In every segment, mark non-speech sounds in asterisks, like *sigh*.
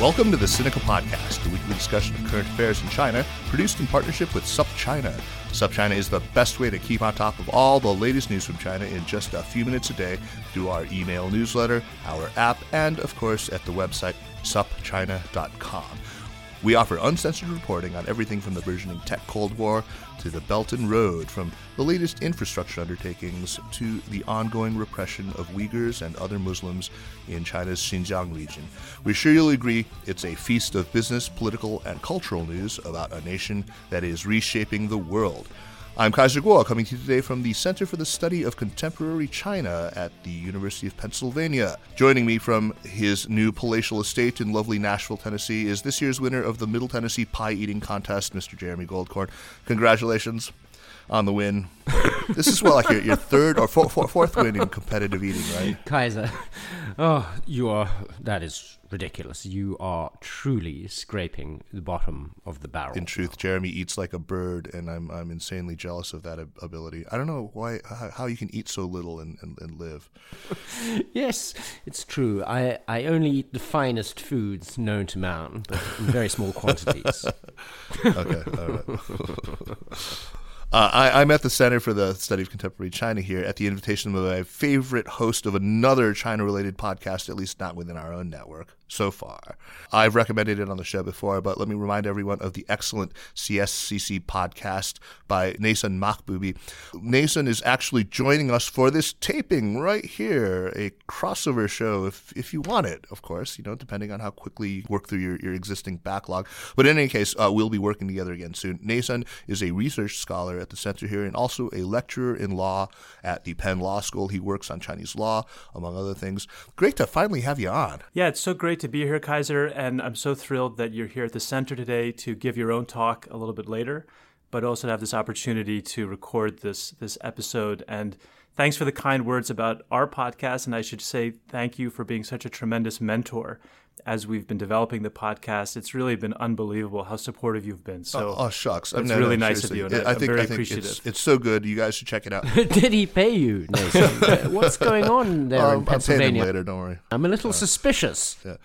Welcome to the Sinica Podcast, a weekly discussion of current affairs in China, produced in partnership with SupChina. SupChina is the best way to keep on top of all the latest news from China in just a few minutes a day through our email newsletter, our app, and of course at the website supchina.com. We offer uncensored reporting on everything from the burgeoning tech Cold War to the Belt and Road, from the latest infrastructure undertakings to the ongoing repression of Uyghurs and other Muslims in China's Xinjiang region. We're sure you'll agree it's a feast of business, political, and cultural news about a nation that is reshaping the world. I'm Kaiser Kuo, coming to you today from the Center for the Study of Contemporary China at the University of Pennsylvania. Joining me from his new palatial estate in lovely Nashville, Tennessee, is this year's winner of the Middle Tennessee Pie Eating Contest, Mr. Jeremy Goldkorn. Congratulations on the win. this is well like your, your third or four, four, fourth win in competitive eating, right? Kaiser, oh, you are. That is ridiculous. You are truly scraping the bottom of the barrel. In truth, Jeremy eats like a bird, and I'm I'm insanely jealous of that ability. I don't know why how you can eat so little and, and, and live. *laughs* yes, it's true. I I only eat the finest foods known to man, but in very small quantities. *laughs* okay, all right. *laughs* Uh, I, am at the Center for the Study of Contemporary China here at the invitation of my favorite host of another China related podcast, at least not within our own network so far. I've recommended it on the show before, but let me remind everyone of the excellent CSCC podcast by Neysun Mahboubi. Neysun is actually joining us for this taping right here, a crossover show if, if you want it, of course, you know, depending on how quickly you work through your, your existing backlog. But in any case, uh, we'll be working together again soon. Neysun is a research scholar at the center here and also a lecturer in law at the Penn Law School. He works on Chinese law, among other things. Great to finally have you on. Yeah, it's so great great to be here, Kaiser, and I'm so thrilled that you're here at the center today to give your own talk a little bit later, but also to have this opportunity to record this this episode. And thanks for the kind words about our podcast, and I should say thank you for being such a tremendous mentor as we've been developing the podcast. It's really been unbelievable how supportive you've been. So, oh, oh shucks, it's no, really no, nice seriously. of you, and I, I think, very I think appreciative. It's, it's, so good. You guys should check it out. *laughs* Did he pay you, Neysun? *laughs* What's going on there um, in Pennsylvania? I'll pay him later. Don't worry. I'm a little uh, suspicious. Yeah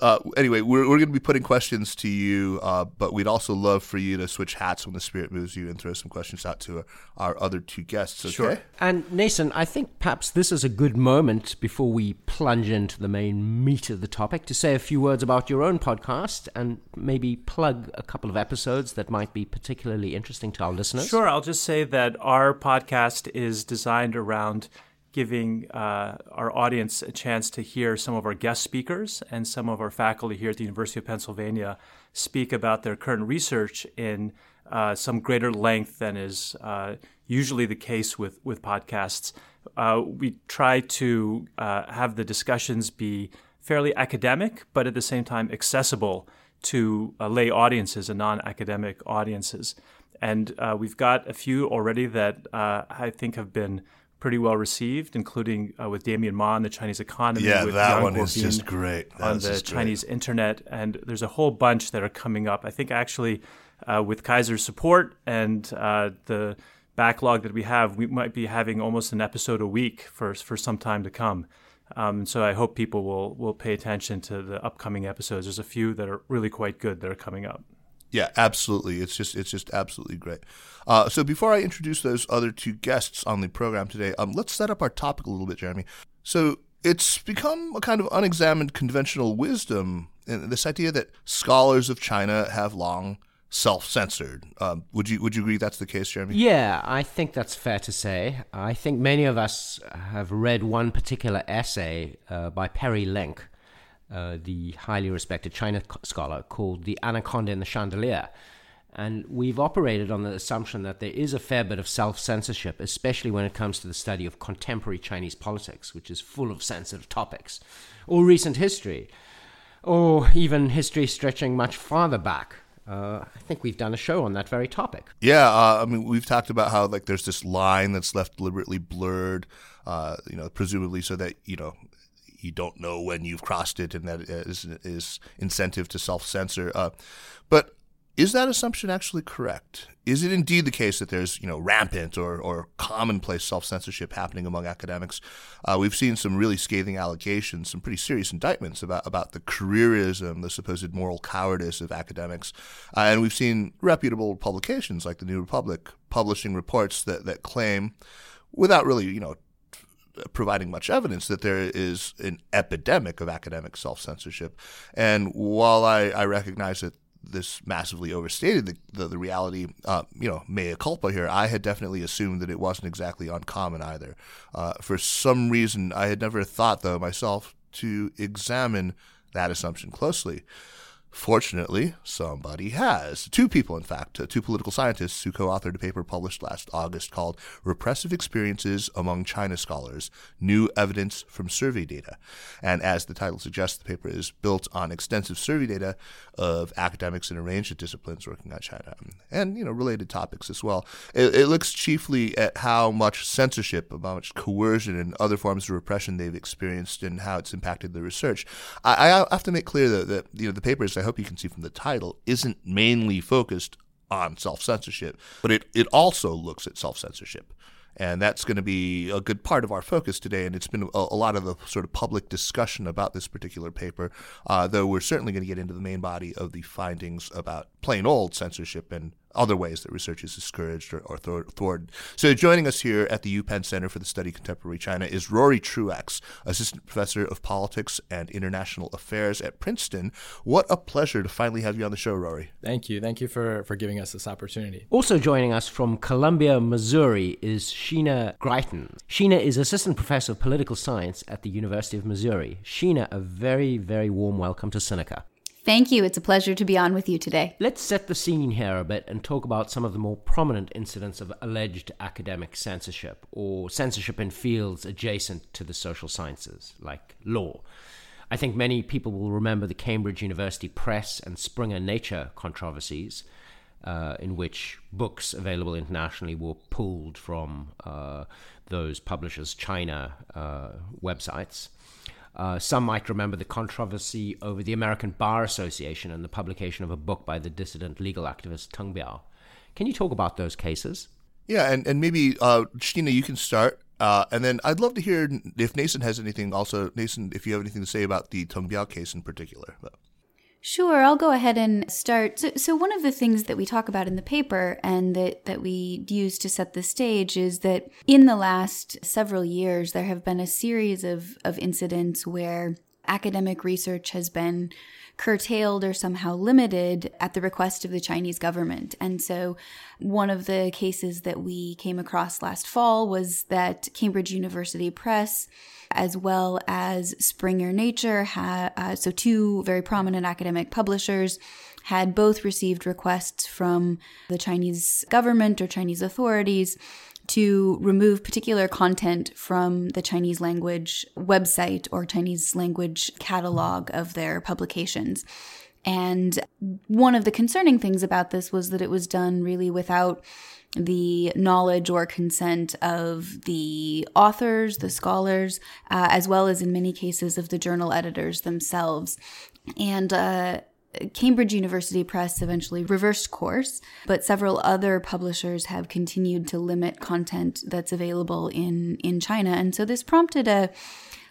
uh, anyway, we're, we're going to be putting questions to you, uh, but we'd also love for you to switch hats when the spirit moves you and throw some questions out to our, other two guests. Okay? Sure. And Neysun, I think perhaps this is a good moment before we plunge into the main meat of the topic to say a few words about your own podcast and maybe plug a couple of episodes that might be particularly interesting to our listeners. Sure. I'll just say that our podcast is designed around giving uh, our audience a chance to hear some of our guest speakers and some of our faculty here at the University of Pennsylvania speak about their current research in uh, some greater length than is uh, usually the case with, with podcasts. Uh, we try to uh, have the discussions be fairly academic, but at the same time accessible to uh, lay audiences and non academic audiences. And we've got a few already that I think have been pretty well received, including uh, with Damian Ma on the Chinese economy. Yeah, that one is just great. That on the Chinese great. internet, and there's a whole bunch that are coming up. I think actually, uh, with Kaiser's support and uh, the backlog that we have, we might be having almost an episode a week for for some time to come. Um, so I hope people will will pay attention to the upcoming episodes. There's a few that are really quite good that are coming up. Yeah, absolutely. It's just it's just absolutely great. Uh, so before I introduce those other two guests on the program today, um, let's set up our topic a little bit, Jeremy. So it's become a kind of unexamined conventional wisdom, and this idea that scholars of China have long self-censored. Um, would you would you agree that's the case, Jeremy? Yeah, I think that's fair to say. I think many of us have read one particular essay uh, by Perry Link uh, the highly respected China scholar called The Anaconda in the Chandelier. And we've operated on the assumption that there is a fair bit of self censorship, especially when it comes to the study of contemporary Chinese politics, which is full of sensitive topics, or recent history, or even history stretching much farther back. Uh, I think we've done a show on that very topic. Yeah, uh, I mean, we've talked about how like there's this line that's left deliberately blurred, uh, you know, presumably so that you know you don't know when you've crossed it, and that is, is incentive to self censor. Uh, but is that assumption actually correct? Is it indeed the case that there's you know rampant or, or commonplace self censorship happening among academics? Uh, we've seen some really scathing allegations, some pretty serious indictments about about the careerism, the supposed moral cowardice of academics, uh, and we've seen reputable publications like the New Republic publishing reports that that claim, without really you know providing much evidence that there is an epidemic of academic self censorship. And while I, I recognize that this massively overstated the, the, the reality, uh, you know, mea culpa here. I had definitely assumed that it wasn't exactly uncommon either. Uh, for some reason, I had never thought, though, myself to examine that assumption closely. Fortunately, somebody has. Two people, in fact, uh, two political scientists who co authored a paper published last August called Repressive Experiences Among China Scholars New Evidence from Survey Data. And as the title suggests, the paper is built on extensive survey data of academics in a range of disciplines working on China and, you know, related topics as well. It, it looks chiefly at how much censorship, how much coercion, and other forms of repression they've experienced and how it's impacted their research. I, I have to make clear that, that you know, the paper is I hope you can see from the title, isn't mainly focused on self censorship, but it, it also looks at self censorship. And that's going to be a good part of our focus today. And it's been a, a lot of the sort of public discussion about this particular paper, uh, though we're certainly going to get into the main body of the findings about plain old censorship and other ways that research is discouraged or, or thwarted. So, joining us here at the UPenn Center for the Study of Contemporary China is Rory Truex, Assistant Professor of Politics and International Affairs at Princeton. What a pleasure to finally have you on the show, Rory. Thank you. Thank you for, for giving us this opportunity. Also joining us from Columbia, Missouri is Sheena Greitens. Sheena is Assistant Professor of Political Science at the University of Missouri. Sheena, a very, very warm welcome to Sinica. Thank you. It's a pleasure to be on with you today. Let's set the scene here a bit and talk about some of the more prominent incidents of alleged academic censorship or censorship in fields adjacent to the social sciences, like law. I think many people will remember the Cambridge University Press and Springer Nature controversies, uh, in which books available internationally were pulled from uh, those publishers' China uh, websites. Uh, some might remember the controversy over the American Bar Association and the publication of a book by the dissident legal activist Teng Biao. Can you talk about those cases? Yeah, and, and maybe, uh, you can start. Uh, and then I'd love to hear if Neysun has anything also. Neysun, if you have anything to say about the Teng Biao case in particular. But. Sure, I'll go ahead and start. So, so, one of the things that we talk about in the paper and that, that we use to set the stage is that in the last several years, there have been a series of, of incidents where academic research has been curtailed or somehow limited at the request of the Chinese government. And so, one of the cases that we came across last fall was that Cambridge University Press as well as Springer Nature. Ha- uh, so, two very prominent academic publishers had both received requests from the Chinese government or Chinese authorities to remove particular content from the Chinese language website or Chinese language catalog of their publications. And one of the concerning things about this was that it was done really without the knowledge or consent of the authors, the scholars, uh, as well as in many cases of the journal editors themselves. And uh, Cambridge University Press eventually reversed course, but several other publishers have continued to limit content that's available in, in China. And so this prompted a,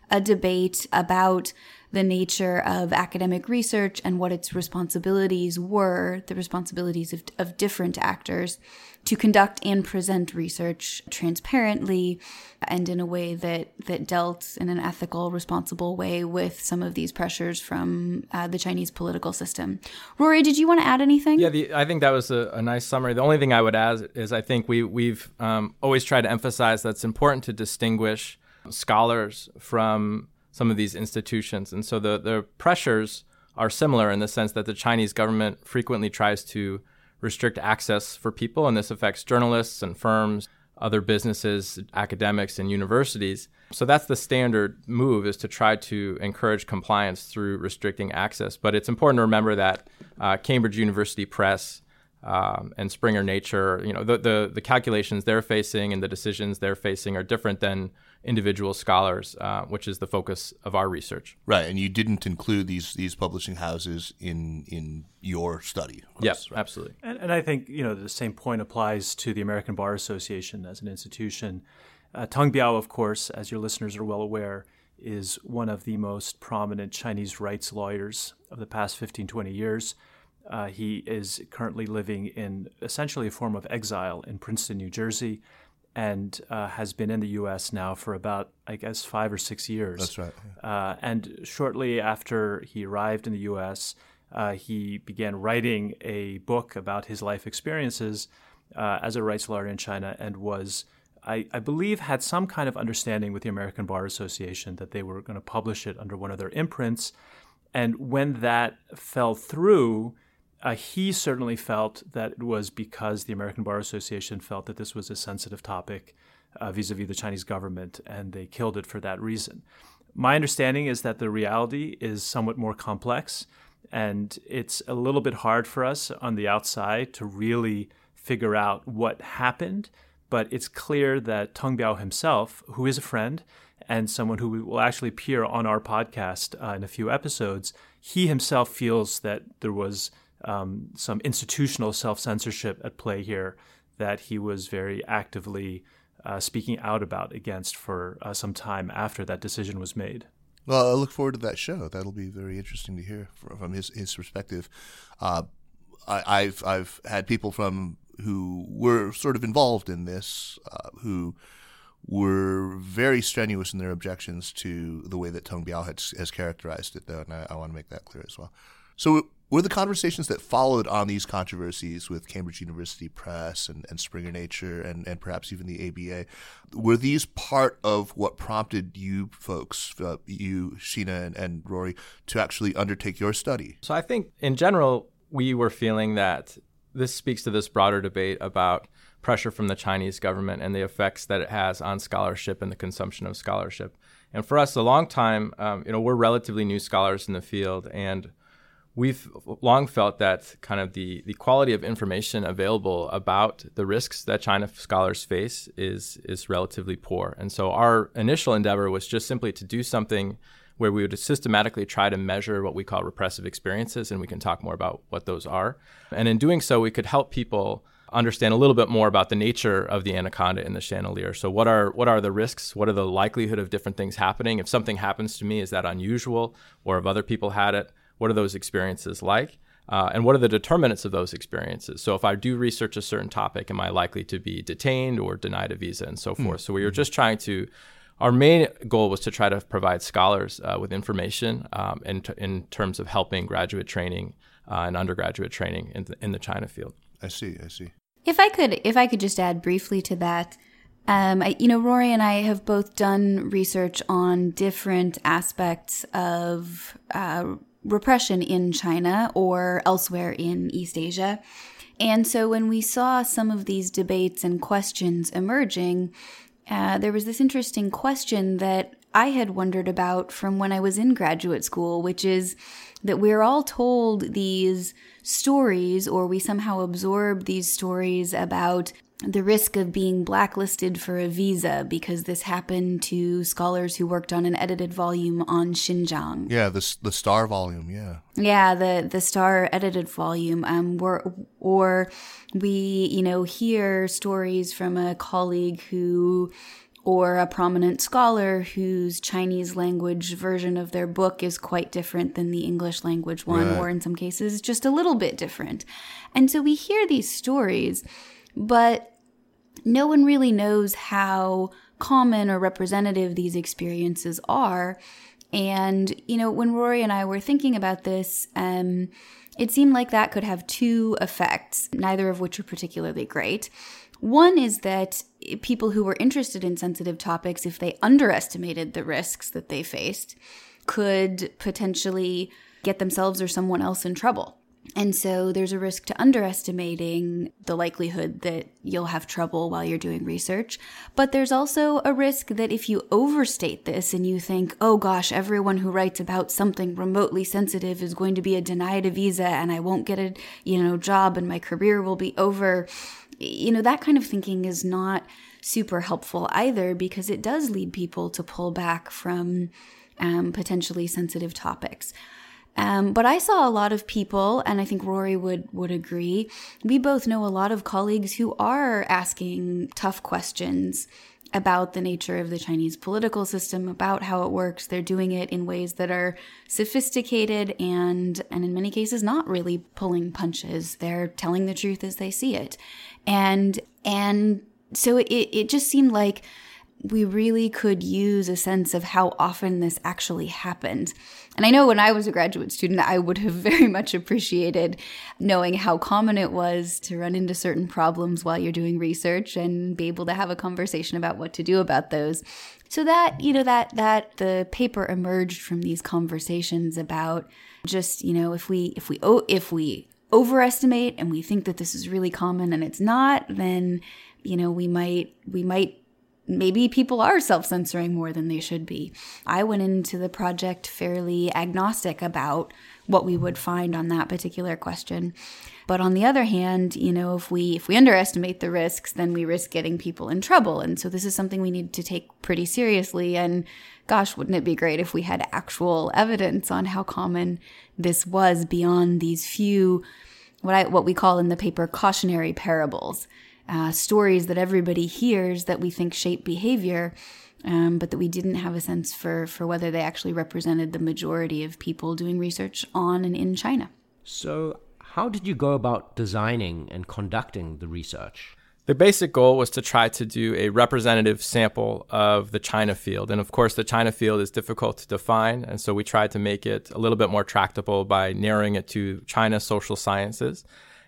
a debate about the nature of academic research and what its responsibilities were, the responsibilities of, of different actors to conduct and present research transparently and in a way that, that dealt in an ethical, responsible way with some of these pressures from uh, the Chinese political system. Rory, did you want to add anything? Yeah, the, I think that was a, a, nice summary. The only thing I would add is I think we, we've um, always tried to emphasize that it's important to distinguish scholars from some of these institutions. And so the, the pressures are similar in the sense that the Chinese government frequently tries to restrict access for people, and this affects journalists and firms, other businesses, academics, and universities. So that's the standard move is to try to encourage compliance through restricting access. But it's important to remember that uh, Cambridge University Press um, and Springer Nature, you know, the, the, the calculations they're facing and the decisions they're facing are different than individual scholars, uh, which is the focus of our research. Right, and you didn't include these these publishing houses in in your study. Yes, right? absolutely. And, and, I think you know the same point applies to the American Bar Association as an institution. Uh, Teng Biao, of course, as your listeners are well aware, is one of the most prominent Chinese rights lawyers of the past 15, 20 years. Uh, he is currently living in essentially a form of exile in Princeton, New Jersey and uh, has been in the U.S. now for about, I guess, five or six years. That's right. Yeah. Uh, and shortly after he arrived in the U.S., uh, he began writing a book about his life experiences uh, as a rights lawyer in China, and was, I, I, believe, had some kind of understanding with the American Bar Association that they were going to publish it under one of their imprints. And when that fell through, uh, he certainly felt that it was because the American Bar Association felt that this was a sensitive topic vis a vis the Chinese government, and they killed it for that reason. My understanding is that the reality is somewhat more complex, and it's a little bit hard for us on the outside to really figure out what happened. But it's clear that Teng Biao himself, who is a friend and someone who will actually appear on our podcast uh, in a few episodes, he himself feels that there was um, some institutional self censorship at play here that he was very actively uh, speaking out about against for uh, some time after that decision was made. Well, I look forward to that show. That'll be very interesting to hear from his his perspective. Uh, I, have I've had people from who were sort of involved in this uh, who were very strenuous in their objections to the way that Teng Biao has, has characterized it, though, and I, I want to make that clear as well. So were the conversations that followed on these controversies with Cambridge University Press and, and Springer Nature and, and perhaps even the ABA, were these part of what prompted you folks, uh, you, Sheena and, and Rory, to actually undertake your study? So I think in general, we were feeling that this speaks to this broader debate about pressure from the Chinese government and the effects that it has on scholarship and the consumption of scholarship. And for us, a long time, um, you know, we're relatively new scholars in the field, and we've long felt that kind of the, the quality of information available about the risks that China scholars face is is relatively poor. And so our initial endeavor was just simply to do something where we would systematically try to measure what we call repressive experiences, and we can talk more about what those are. And in doing so, we could help people understand a little bit more about the nature of the anaconda in the chandelier. So what are what are the risks? What are the likelihood of different things happening? If something happens to me, is that unusual? Or if other people had it, what are those experiences like? Uh, and what are the determinants of those experiences? So, if I do research a certain topic, am I likely to be detained or denied a visa and so hmm. forth? Mm-hmm. So, we were just trying to, our main goal was to try to provide scholars uh, with information um, in, t- in terms of helping graduate training uh, and undergraduate training in the, in the China field. I see, I see. If I could, if I could just add briefly to that, um, I, you know, Rory and I have both done research on different aspects of uh, repression in China or elsewhere in East Asia. And so when we saw some of these debates and questions emerging, uh, there was this interesting question that I had wondered about from when I was in graduate school, which is that we're all told these stories, or we somehow absorb these stories about the risk of being blacklisted for a visa because this happened to scholars who worked on an edited volume on Xinjiang. Yeah, the the Starr volume. Yeah. Yeah, the the Starr edited volume. Um, or or we you know hear stories from a colleague who or a prominent scholar whose Chinese language version of their book is quite different than the English language one, right. or in some cases, just a little bit different. And so we hear these stories, but no one really knows how common or representative these experiences are. And, you know, when Rory and I were thinking about this, um, it seemed like that could have two effects, neither of which are particularly great. One is that people who were interested in sensitive topics, if they underestimated the risks that they faced, could potentially get themselves or someone else in trouble. And so there's a risk to underestimating the likelihood that you'll have trouble while you're doing research. But there's also a risk that if you overstate this and you think, oh gosh, everyone who writes about something remotely sensitive is going to be a denied a visa and I won't get a, you know, job and my career will be over. You know, that kind of thinking is not super helpful either because it does lead people to pull back from um, potentially sensitive topics. Um, but I saw a lot of people, and I think Rory would would agree. We both know a lot of colleagues who are asking tough questions about the nature of the Chinese political system, about how it works. They're doing it in ways that are sophisticated and and in many cases not really pulling punches. They're telling the truth as they see it. And and so it, it just seemed like we really could use a sense of how often this actually happened. And I know when I was a graduate student, I would have *laughs* very much appreciated knowing how common it was to run into certain problems while you're doing research and be able to have a conversation about what to do about those. So that, you know, that that the paper emerged from these conversations about just, you know, if we if we if we overestimate and we think that this is really common and it's not, then you know, we might we might maybe people are self censoring more than they should be. I went into the project fairly agnostic about what we would find on that particular question. But on the other hand, you know, if we if we underestimate the risks, then we risk getting people in trouble. And so this is something we need to take pretty seriously and gosh, wouldn't it be great if we had actual evidence on how common this was beyond these few what I what we call in the paper cautionary parables uh, stories that everybody hears that we think shape behavior, um, but that we didn't have a sense for, for whether they actually represented the majority of people doing research on and in China. So, how did you go about designing and conducting the research? The basic goal was to try to do a representative sample of the China field. And of course, the China field is difficult to define. And so we tried to make it a little bit more tractable by narrowing it to China social sciences.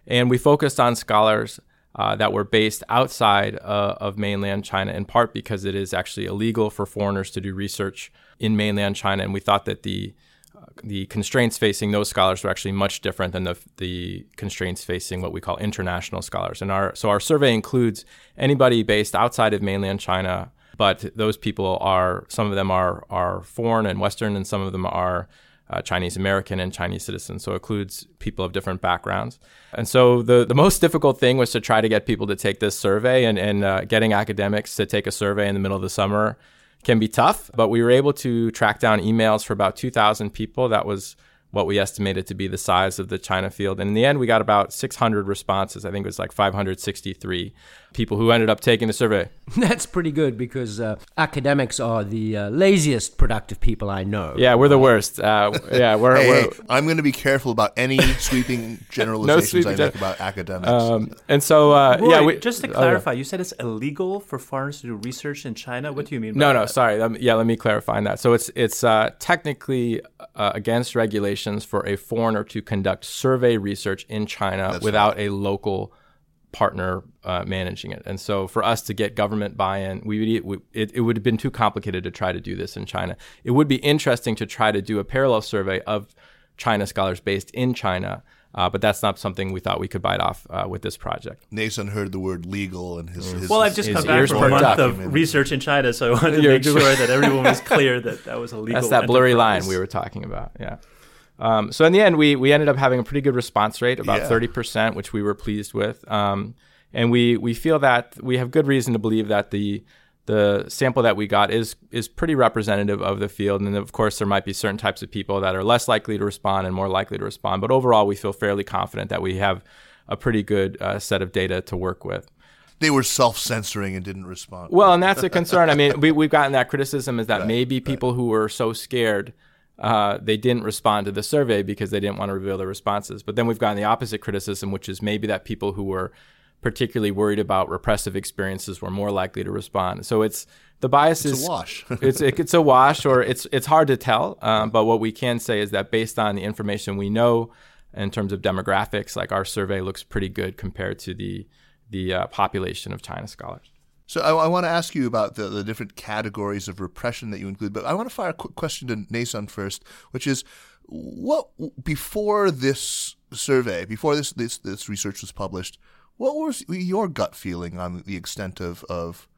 And we focused on scholars uh, that were based outside uh, of mainland China, in part because it is actually illegal for foreigners to do research in mainland China. And we thought that the uh, the constraints facing those scholars were actually much different than the, the constraints facing what we call international scholars. And our so our survey includes anybody based outside of mainland China, but those people are some of them are are foreign and Western, and some of them are uh, Chinese American and Chinese citizens. So it includes people of different backgrounds. And so the, the most difficult thing was to try to get people to take this survey and, and uh, getting academics to take a survey in the middle of the summer can be tough, but we were able to track down emails for about 2,000 people. That was what we estimated to be the size of the China field. And in the end, we got about 600 responses. I think it was like 563 people who ended up taking the survey. *laughs* That's pretty good because uh, academics are the uh, laziest productive people I know. Yeah, we're the worst. Uh, yeah, *laughs* we're. hey, we're hey, I'm going to be careful about any *laughs* sweeping generalizations no sweeping I make about academics. Um, and so, uh, Rory, yeah, we, just to clarify, you said it's illegal for foreigners to do research in China. What do you mean? no, no, that? sorry. yeah, let me clarify that. So it's it's uh, technically uh, against regulations for a foreigner to conduct survey research in China That's without right. a local partner uh, managing it. And so for us to get government buy-in, we would, we, it, it would have been too complicated to try to do this in China. It would be interesting to try to do a parallel survey of China scholars based in China. Uh, but that's not something we thought we could bite off uh, with this project. Neysun heard the word legal and his. his well, I've just come back from a month of research in China, so I wanted to make sure that everyone was clear that that was a *laughs* legal. That's that blurry line we were talking about. Yeah. Um, so in the end, we we ended up having a pretty good response rate, about thirty yeah. percent, which we were pleased with. Um, and we we feel that we have good reason to believe that the the sample that we got is is pretty representative of the field. And of course, there might be certain types of people that are less likely to respond and more likely to respond. But overall, we feel fairly confident that we have a pretty good uh, set of data to work with they were self-censoring and didn't respond. Well, and that's a concern. I mean, we, we've gotten that criticism is that *laughs* right, maybe people right. who were so scared uh, they didn't respond to the survey because they didn't want to reveal their responses. But then we've gotten the opposite criticism, which is maybe that people who were particularly worried about repressive experiences were more likely to respond. So it's the bias it's is a wash. *laughs* it's it's a wash, or it's it's hard to tell. Um, but what we can say is that based on the information we know in terms of demographics, like our survey looks pretty good compared to the the uh, population of China scholars. So I, I want to ask you about the, the different categories of repression that you include, but I want to fire a quick question to Neysun first, which is what before this survey, before this this this research was published, what was your gut feeling on the extent of of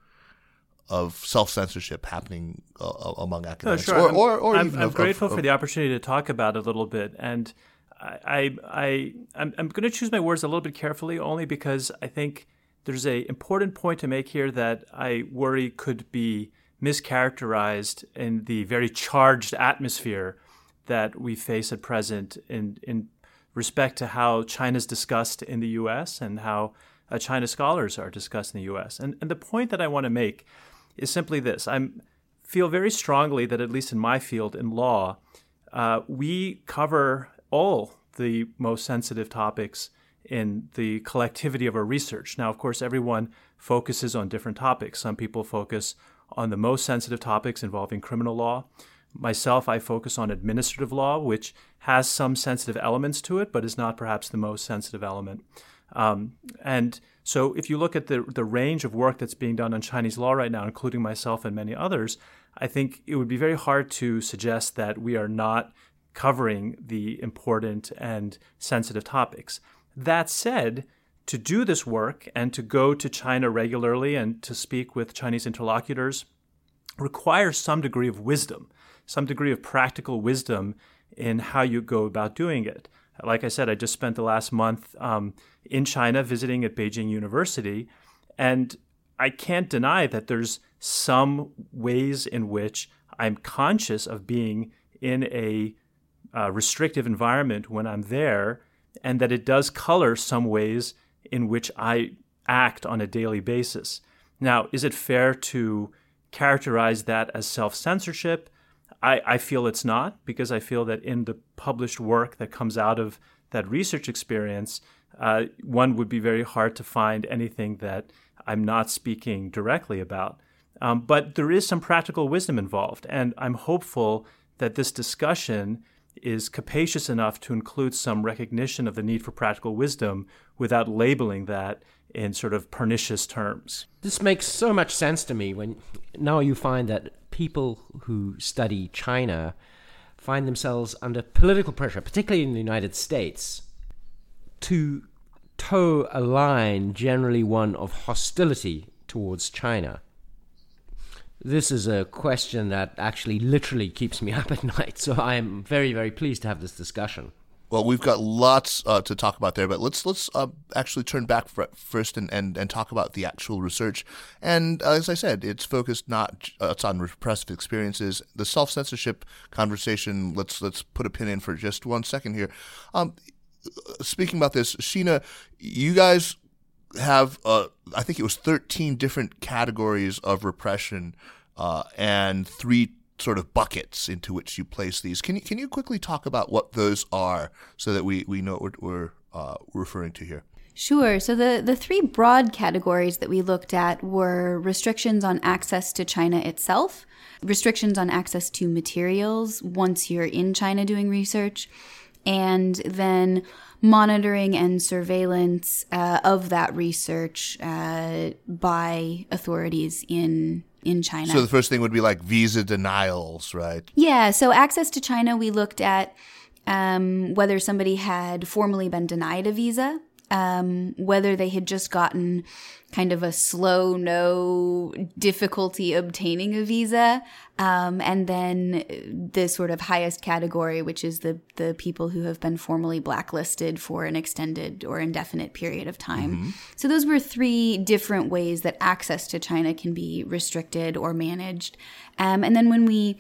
of self censorship happening uh, among academics, sure. or, I'm, or, or I'm, even I'm of, grateful of, for the opportunity to talk about it a little bit, and I, I, I'm, I'm going to choose my words a little bit carefully, only because I think there's a important point to make here that I worry could be mischaracterized in the very charged atmosphere that we face at present in in respect to how China's discussed in the U.S. and how uh, China scholars are discussed in the U.S. And and the point that I want to make is simply this: I feel very strongly that at least in my field in law, uh, we cover all the most sensitive topics in the collectivity of our research. Now, of course, everyone focuses on different topics. Some people focus on the most sensitive topics involving criminal law. Myself, I focus on administrative law, which has some sensitive elements to it, but is not perhaps the most sensitive element. Um, and so, if you look at the, the range of work that's being done on Chinese law right now, including myself and many others, I think it would be very hard to suggest that we are not covering the important and sensitive topics. That said, to do this work and to go to China regularly and to speak with Chinese interlocutors requires some degree of wisdom, some degree of practical wisdom in how you go about doing it. Like I said, I just spent the last month um, in China visiting at Beijing University, and I can't deny that there's some ways in which I'm conscious of being in a uh, restrictive environment when I'm there, and that it does color some ways in which I act on a daily basis. Now, is it fair to characterize that as self censorship? I, I feel it's not because I feel that in the published work that comes out of that research experience, uh, one would be very hard to find anything that I'm not speaking directly about. Um, but there is some practical wisdom involved, and I'm hopeful that this discussion is capacious enough to include some recognition of the need for practical wisdom without labeling that in sort of pernicious terms. This makes so much sense to me when now you find that people who study China find themselves under political pressure, particularly in the United States, to toe a line, generally one of hostility towards China. This is a question that actually literally keeps me *laughs* up at night, so I am very, very pleased to have this discussion. Well, we've got lots uh, to talk about there, but let's let's uh, actually turn back first and, and, and talk about the actual research. And uh, as I said, it's focused not uh, it's on repressive experiences. The self censorship conversation. Let's let's put a pin in for just one second here. Um, speaking about this, Sheena, you guys have uh, I think it was thirteen different categories of repression uh, and three sort of buckets into which you place these. Can you can you quickly talk about what those are so that we, we know what we're uh, referring to here? Sure. So the, the three broad categories that we looked at were restrictions on access to China itself, restrictions on access to materials once you're in China doing research, and then monitoring and surveillance uh, of that research uh, by authorities in in China. So the first thing would be like visa denials, right? Yeah. So access to China, we looked at um, whether somebody had formally been denied a visa, um, whether they had just gotten kind of a slow, no difficulty obtaining a visa, um, and then the sort of highest category, which is the the people who have been formally blacklisted for an extended or indefinite period of time. Mm-hmm. So those were three different ways that access to China can be restricted or managed. Um, and then when we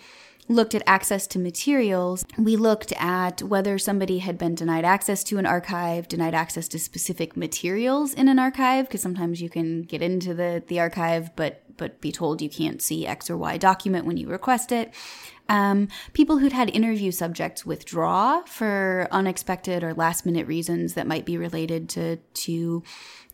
looked at access to materials, we looked at whether somebody had been denied access to an archive, denied access to specific materials in an archive, because sometimes you can get into the, the archive but but be told you can't see X or Y document when you request it. Um, people who'd had interview subjects withdraw for unexpected or last minute reasons that might be related to to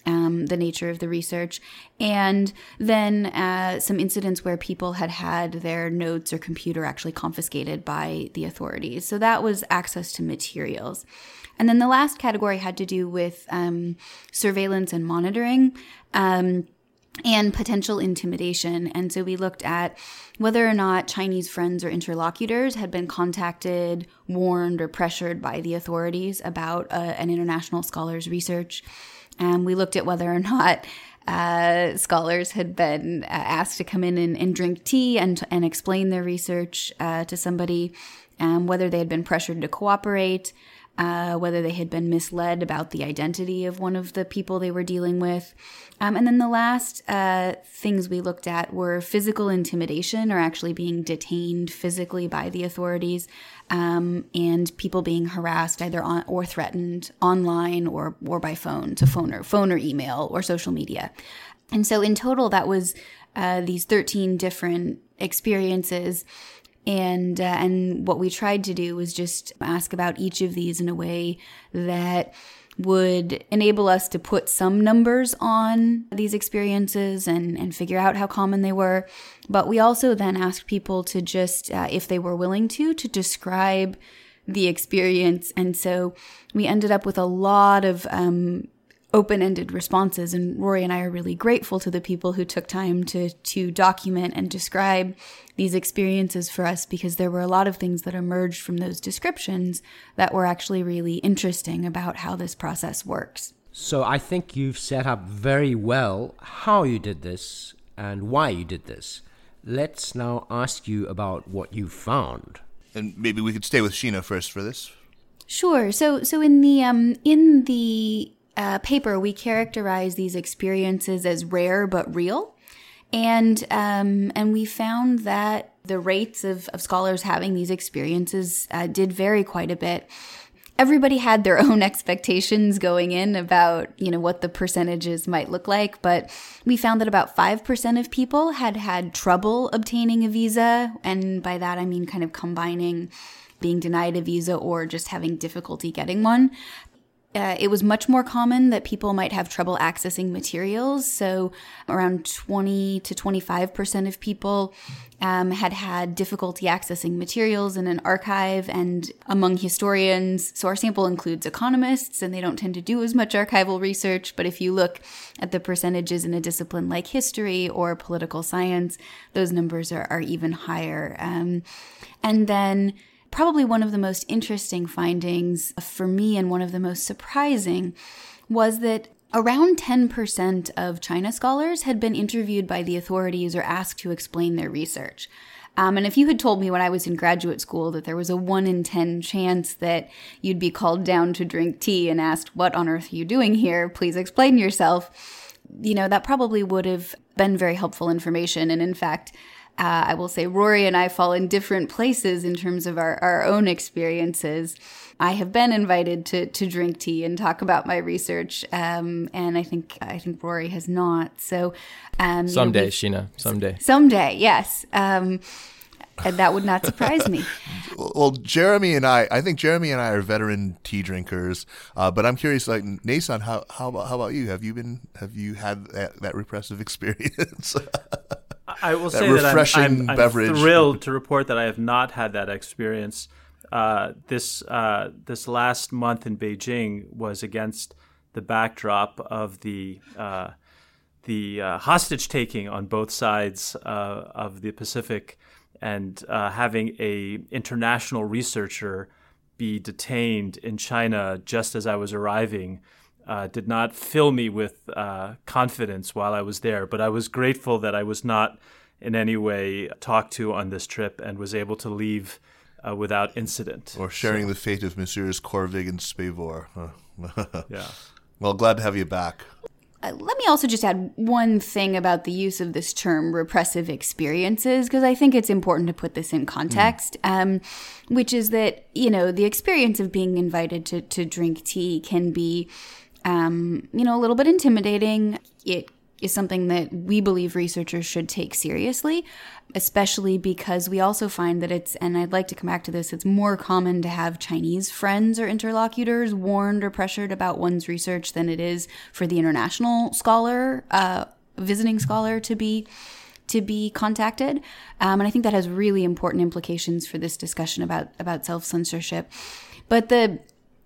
um, the nature of the research, and then uh, some incidents where people had had their notes or computer actually confiscated by the authorities. So that was access to materials. And then the last category had to do with um, surveillance and monitoring. Um, and potential intimidation. And so we looked at whether or not Chinese friends or interlocutors had been contacted, warned, or pressured by the authorities about uh, an international scholar's research. And we looked at whether or not uh, scholars had been uh, asked to come in and, and drink tea and, and explain their research uh, to somebody, um, whether they had been pressured to cooperate, uh, whether they had been misled about the identity of one of the people they were dealing with. Um, and then the last uh, things we looked at were physical intimidation or actually being detained physically by the authorities um, and people being harassed either on or threatened online or, or by phone, to phone or, phone or email or social media. And so in total, that was uh, these 13 different experiences and uh, and what we tried to do was just ask about each of these in a way that would enable us to put some numbers on these experiences and, and figure out how common they were. But we also then asked people to just, uh, if they were willing to, to describe the experience. And so we ended up with a lot of um, open ended responses. And Rory and I are really grateful to the people who took time to, to document and describe these experiences for us because there were a lot of things that emerged from those descriptions that were actually really interesting about how this process works. So I think you've set up very well how you did this and why you did this. Let's now ask you about what you found. And maybe we could stay with Sheena first for this. Sure. So, so in the um, in the uh, paper, we characterize these experiences as rare but real. And um, and we found that the rates of, of scholars having these experiences uh, did vary quite a bit. Everybody had their *laughs* own expectations going in about you know what the percentages might look like, but we found that about five percent of people had had trouble obtaining a visa, and by that I mean kind of combining being denied a visa or just having difficulty getting one uh, it was much more common that people might have trouble accessing materials. So, around 20 to 25% of people um, had had difficulty accessing materials in an archive. And among historians, so our sample includes economists, and they don't tend to do as much archival research. But if you look at the percentages in a discipline like history or political science, those numbers are, are even higher. Um, and then Probably one of the most interesting findings for me and one of the most surprising was that around 10% of China scholars had been interviewed by the authorities or asked to explain their research. Um, and if you had told me when I was in graduate school that there was a 1 in 10 chance that you'd be called down to drink tea and asked, What on earth are you doing here? Please explain yourself, you know, that probably would have been very helpful information. And in fact, uh, I will say Rory and I fall in different places in terms of our, our own experiences. I have been invited to to drink tea and talk about my research, um, and I think I think Rory has not. So um, someday, you know, Sheena, someday, someday, yes. Um, and that would not surprise me. *laughs* well, Jeremy and I, I think Jeremy and I are veteran tea drinkers, uh, but I'm curious, like Neysun, how how about, how about you? Have you been have you had that, that repressive *laughs* experience? *laughs* I will say that I'm, I'm, I'm, thrilled to report that I have not had that experience. Uh, this uh, this last month in Beijing was against the backdrop of the uh, the uh, hostage taking on both sides uh, of the Pacific, and uh, having a international researcher be detained in China just as I was arriving uh, did not fill me with uh, confidence while I was there, but I was grateful that I was not in any way talked to on this trip and was able to leave uh, without incident. Or sharing so. the fate of Messieurs Kovrig and Spavor. *laughs* yeah. Well, glad to have you back. Uh, let me also just add one thing about the use of this term repressive experiences, because I think it's important to put this in context, mm. um, which is that, you know, the experience of being invited to, to drink tea can be um, you know, a little bit intimidating. It is something that we believe researchers should take seriously, especially because we also find that it's, and I'd like to come back to this, it's more common to have Chinese friends or interlocutors warned or pressured about one's research than it is for the international scholar, uh, visiting scholar to be to be contacted. Um, and I think that has really important implications for this discussion about about self censorship. But the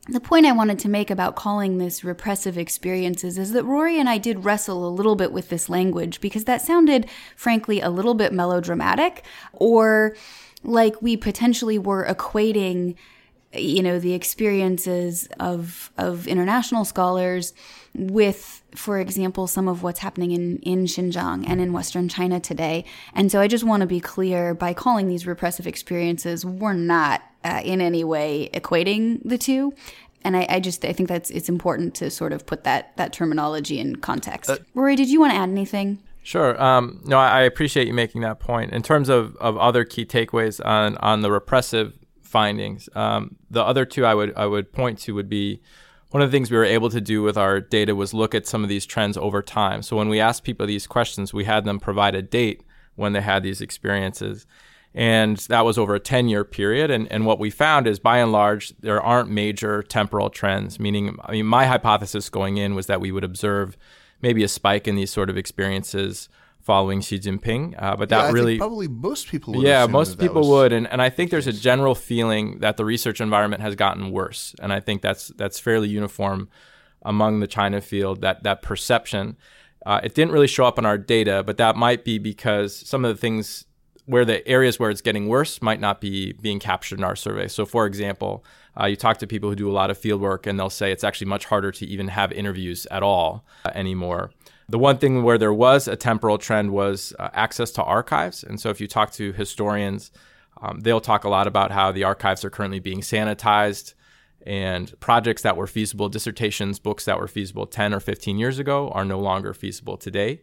the point I wanted to make about calling this repressive experiences is that Rory and I did wrestle a little bit with this language because that sounded, frankly, a little bit melodramatic or like we potentially were equating you know the experiences of of international scholars with for example some of what's happening in in Xinjiang and in western China today. And so I just want to be clear by calling these repressive experiences we're not uh, in any way equating the two and I, I, just I think that's it's important to sort of put that that terminology in context. Uh, Rory, did you want to add anything? Sure. Um, no, I appreciate you making that point. In terms of, of other key takeaways on, on the repressive findings, um, the other two I would I would point to would be one of the things we were able to do with our data was look at some of these trends over time. So when we asked people these questions, we had them provide a date when they had these experiences. And that was over a 10 year period. And, and what we found is by and large, there aren't major temporal trends, meaning, I mean, my hypothesis going in was that we would observe maybe a spike in these sort of experiences following Xi Jinping. Uh, but that yeah, really probably most people would. Yeah, most that people that would, and and I think there's a general feeling that the research environment has gotten worse, and I think that's that's fairly uniform among the China field. That that perception. Uh, it didn't really show up in our data, but that might be because some of the things where the areas where it's getting worse might not be being captured in our survey. So, for example, uh, you talk to people who do a lot of field work, and they'll say it's actually much harder to even have interviews at all uh, anymore. The one thing where there was a temporal trend was uh, access to archives. And so if you talk to historians, um, they'll talk a lot about how the archives are currently being sanitized and projects that were feasible, dissertations, books that were feasible 10 or 15 years ago are no longer feasible today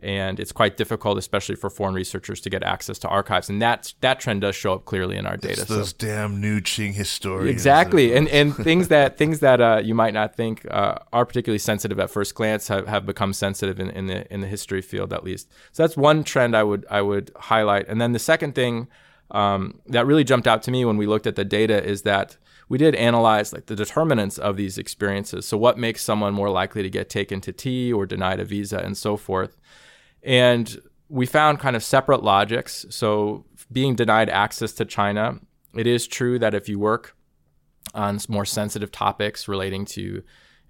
and it's quite difficult, especially for foreign researchers, to get access to archives. And that that trend does show up clearly in our data. It's those so. damn new Qing historians. Exactly, and and *laughs* things that things that uh, you might not think uh, are particularly sensitive at first glance have, have become sensitive in, in the in the history field at least. So that's one trend I would I would highlight. And then the second thing um, that really jumped out to me when we looked at the data is that we did analyze like the determinants of these experiences. So what makes someone more likely to get taken to tea or denied a visa and so forth. And we found kind of separate logics. So, being denied access to China, it is true that if you work on more sensitive topics relating to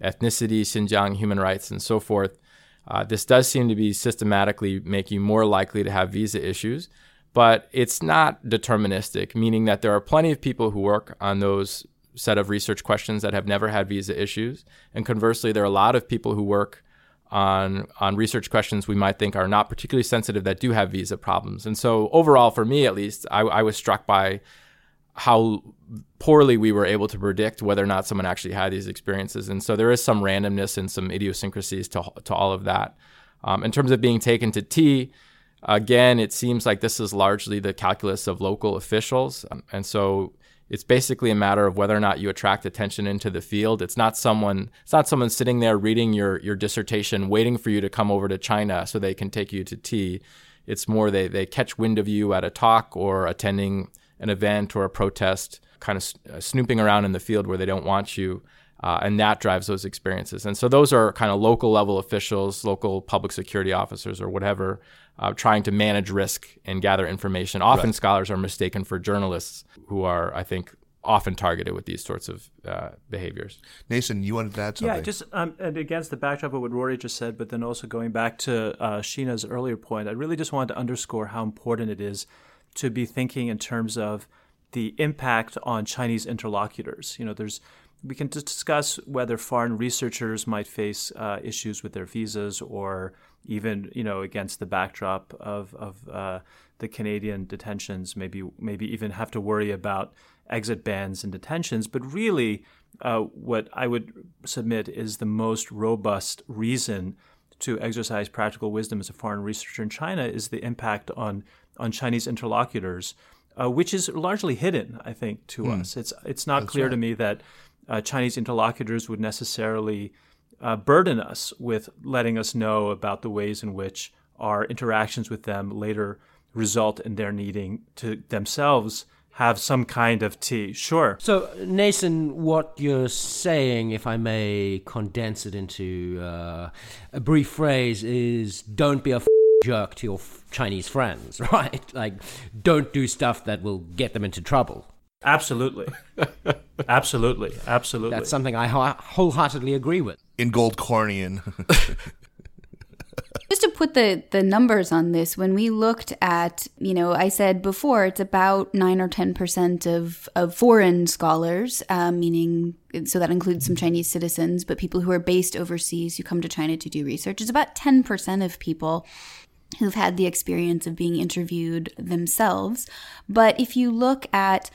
ethnicity, Xinjiang, human rights, and so forth, uh, this does seem to be systematically make you more likely to have visa issues. But it's not deterministic, meaning that there are plenty of people who work on those set of research questions that have never had visa issues. And conversely, there are a lot of people who work on on research questions we might think are not particularly sensitive that do have visa problems. And so overall, for me at least, I, I was struck by how poorly we were able to predict whether or not someone actually had these experiences. And so there is some randomness and some idiosyncrasies to to all of that. Um, in terms of being taken to tea, again, it seems like this is largely the calculus of local officials, um, and so it's basically a matter of whether or not you attract attention into the field. It's not someone it's not someone sitting there reading your your dissertation waiting for you to come over to China so they can take you to tea. It's more they they catch wind of you at a talk or attending an event or a protest, kind of uh, snooping around in the field where they don't want you. Uh, and that drives those experiences. And so those are kind of local level officials, local public security officers, or whatever, uh, trying to manage risk and gather information. Often right. scholars are mistaken for journalists who are, I think, often targeted with these sorts of uh, behaviors. Neysun, you wanted to add something? Yeah, just um, and against the backdrop of what Rory just said, but then also going back to uh, Sheena's earlier point, I really just wanted to underscore how important it is to be thinking in terms of the impact on Chinese interlocutors. You know, there's we can discuss whether foreign researchers might face uh, issues with their visas or even you know against the backdrop of of uh, the Canadian detentions, maybe maybe even have to worry about exit bans and detentions. But really, uh, what I would submit is the most robust reason to exercise practical wisdom as a foreign researcher in China is the impact on on Chinese interlocutors, uh, which is largely hidden, I think, to mm. us. It's it's not That's clear right. to me that uh, Chinese interlocutors would necessarily uh, burden us with letting us know about the ways in which our interactions with them later result in their needing to themselves have some kind of tea. Sure. So, Neysun, what you're saying, if I may condense it into uh, a brief phrase, is don't be a f- jerk to your f- Chinese friends, *laughs* right? Like, don't do stuff that will get them into trouble. Absolutely. *laughs* absolutely. Absolutely. That's something I wholeheartedly agree with. In Goldkornian. *laughs* Just to put the, the numbers on this, when we looked at, you know, I said before it's about 9 or 10% of, of foreign scholars, um, meaning, so that includes some Chinese citizens, but people who are based overseas who come to China to do research. It's about 10% of people who've had the experience of being interviewed themselves. But if you look at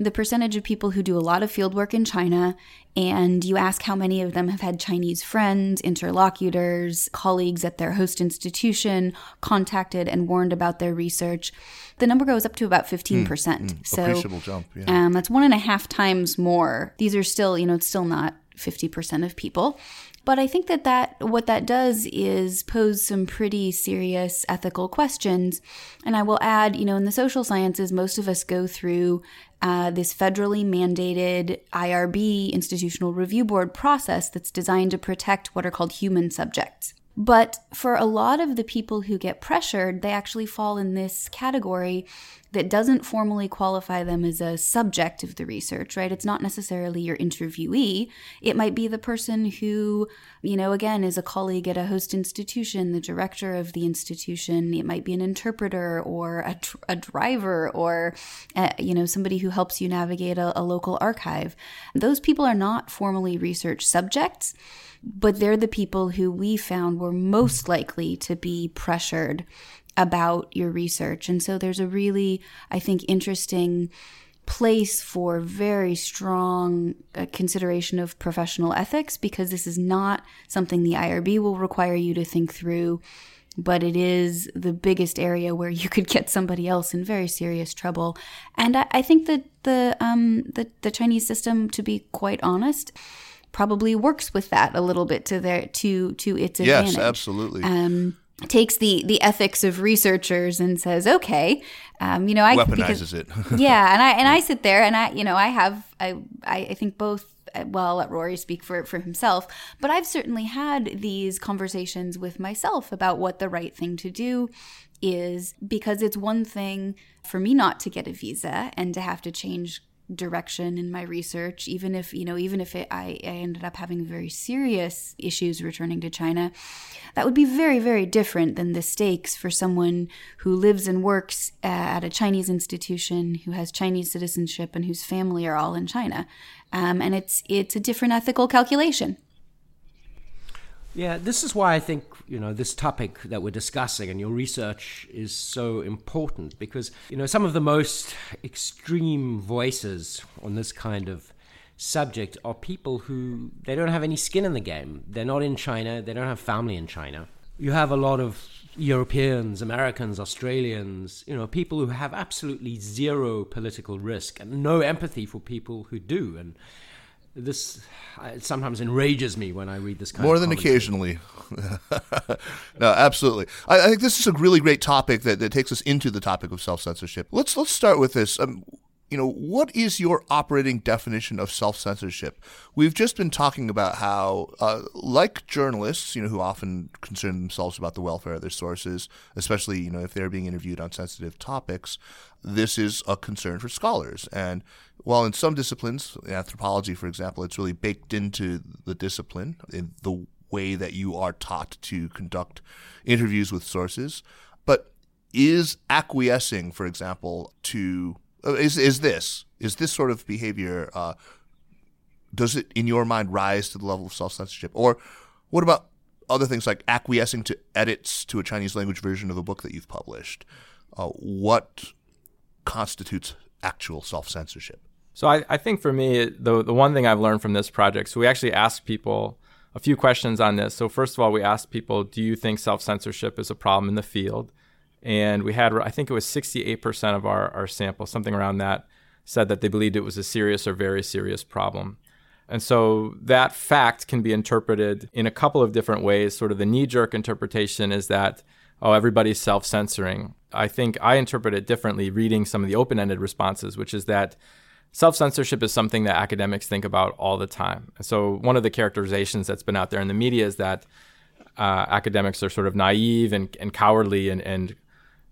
the percentage of people who do a lot of field work in China, and you ask how many of them have had Chinese friends, interlocutors, colleagues at their host institution contacted and warned about their research, the number goes up to about 15%. Mm, mm, so appreciable jump, yeah. um, that's one and a half times more. These are still, you know, it's still not 50% of people. But I think that, that what that does is pose some pretty serious ethical questions. And I will add, you know, in the social sciences, most of us go through uh, this federally mandated IRB, Institutional Review Board process that's designed to protect what are called human subjects. But for a lot of the people who get pressured, they actually fall in this category that doesn't formally qualify them as a subject of the research, right? It's not necessarily your interviewee. It might be the person who, you know, again, is a colleague at a host institution, the director of the institution. It might be an interpreter or a, a driver or, uh, you know, somebody who helps you navigate a, a local archive. Those people are not formally research subjects but they're the people who we found were most likely to be pressured about your research. And so there's a really, I think, interesting place for very strong uh, consideration of professional ethics because this is not something the IRB will require you to think through, but it is the biggest area where you could get somebody else in very serious trouble. And I, I think that the um, the the Chinese system, to be quite honest, probably works with that a little bit to their to to its advantage. Yes, absolutely. Um, takes the the ethics of researchers and says, okay, um, you know, I weaponizes because, it. *laughs* yeah, and I and I sit there and I, you know, I have I I think both. Well, I'll let Rory speak for for himself, but I've certainly had these conversations with myself about what the right thing to do is because it's one thing for me not to get a visa and to have to change direction in my research even if you know even if it, I, I ended up having very serious issues returning to china that would be very very different than the stakes for someone who lives and works at a chinese institution who has chinese citizenship and whose family are all in china. Um, and it's it's a different ethical calculation yeah, this is why I think, you know, this topic that we're discussing and your research is so important because, you know, some of the most extreme voices on this kind of subject are people who they don't have any skin in the game. They're not in China, they don't have family in China. You have a lot of Europeans, Americans, Australians, you know, people who have absolutely zero political risk and no empathy for people who do. And this it sometimes enrages me when I read this kind more than occasionally. *laughs* no, absolutely. I, I, think this is a really great topic that, that takes us into the topic of self censorship. Let's let's start with this. Um, you know, what is your operating definition of self censorship? We've just been talking about how, uh, like journalists, you know, who often concern themselves about the welfare of their sources, especially, you know, if they're being interviewed on sensitive topics, this is a concern for scholars. And while in some disciplines, in anthropology, for example, it's really baked into the discipline in the way that you are taught to conduct interviews with sources, but is acquiescing, for example, to is is this is this sort of behavior? Uh, does it, in your mind, rise to the level of self censorship, or what about other things like acquiescing to edits to a Chinese language version of a book that you've published? Uh, what constitutes actual self censorship? So I, I, think for me, the the one thing I've learned from this project, so we actually asked people a few questions on this. So first of all, we asked people, do you think self censorship is a problem in the field? And we had I think it was 68% of our, our sample, something around that, said that they believed it was a serious or very serious problem. And so that fact can be interpreted in a couple of different ways. Sort of the knee jerk interpretation is that, oh, everybody's self censoring. I think I interpret it differently reading some of the open ended responses, which is that self censorship is something that academics think about all the time. And so one of the characterizations that's been out there in the media is that uh, academics are sort of naive and, and cowardly and, and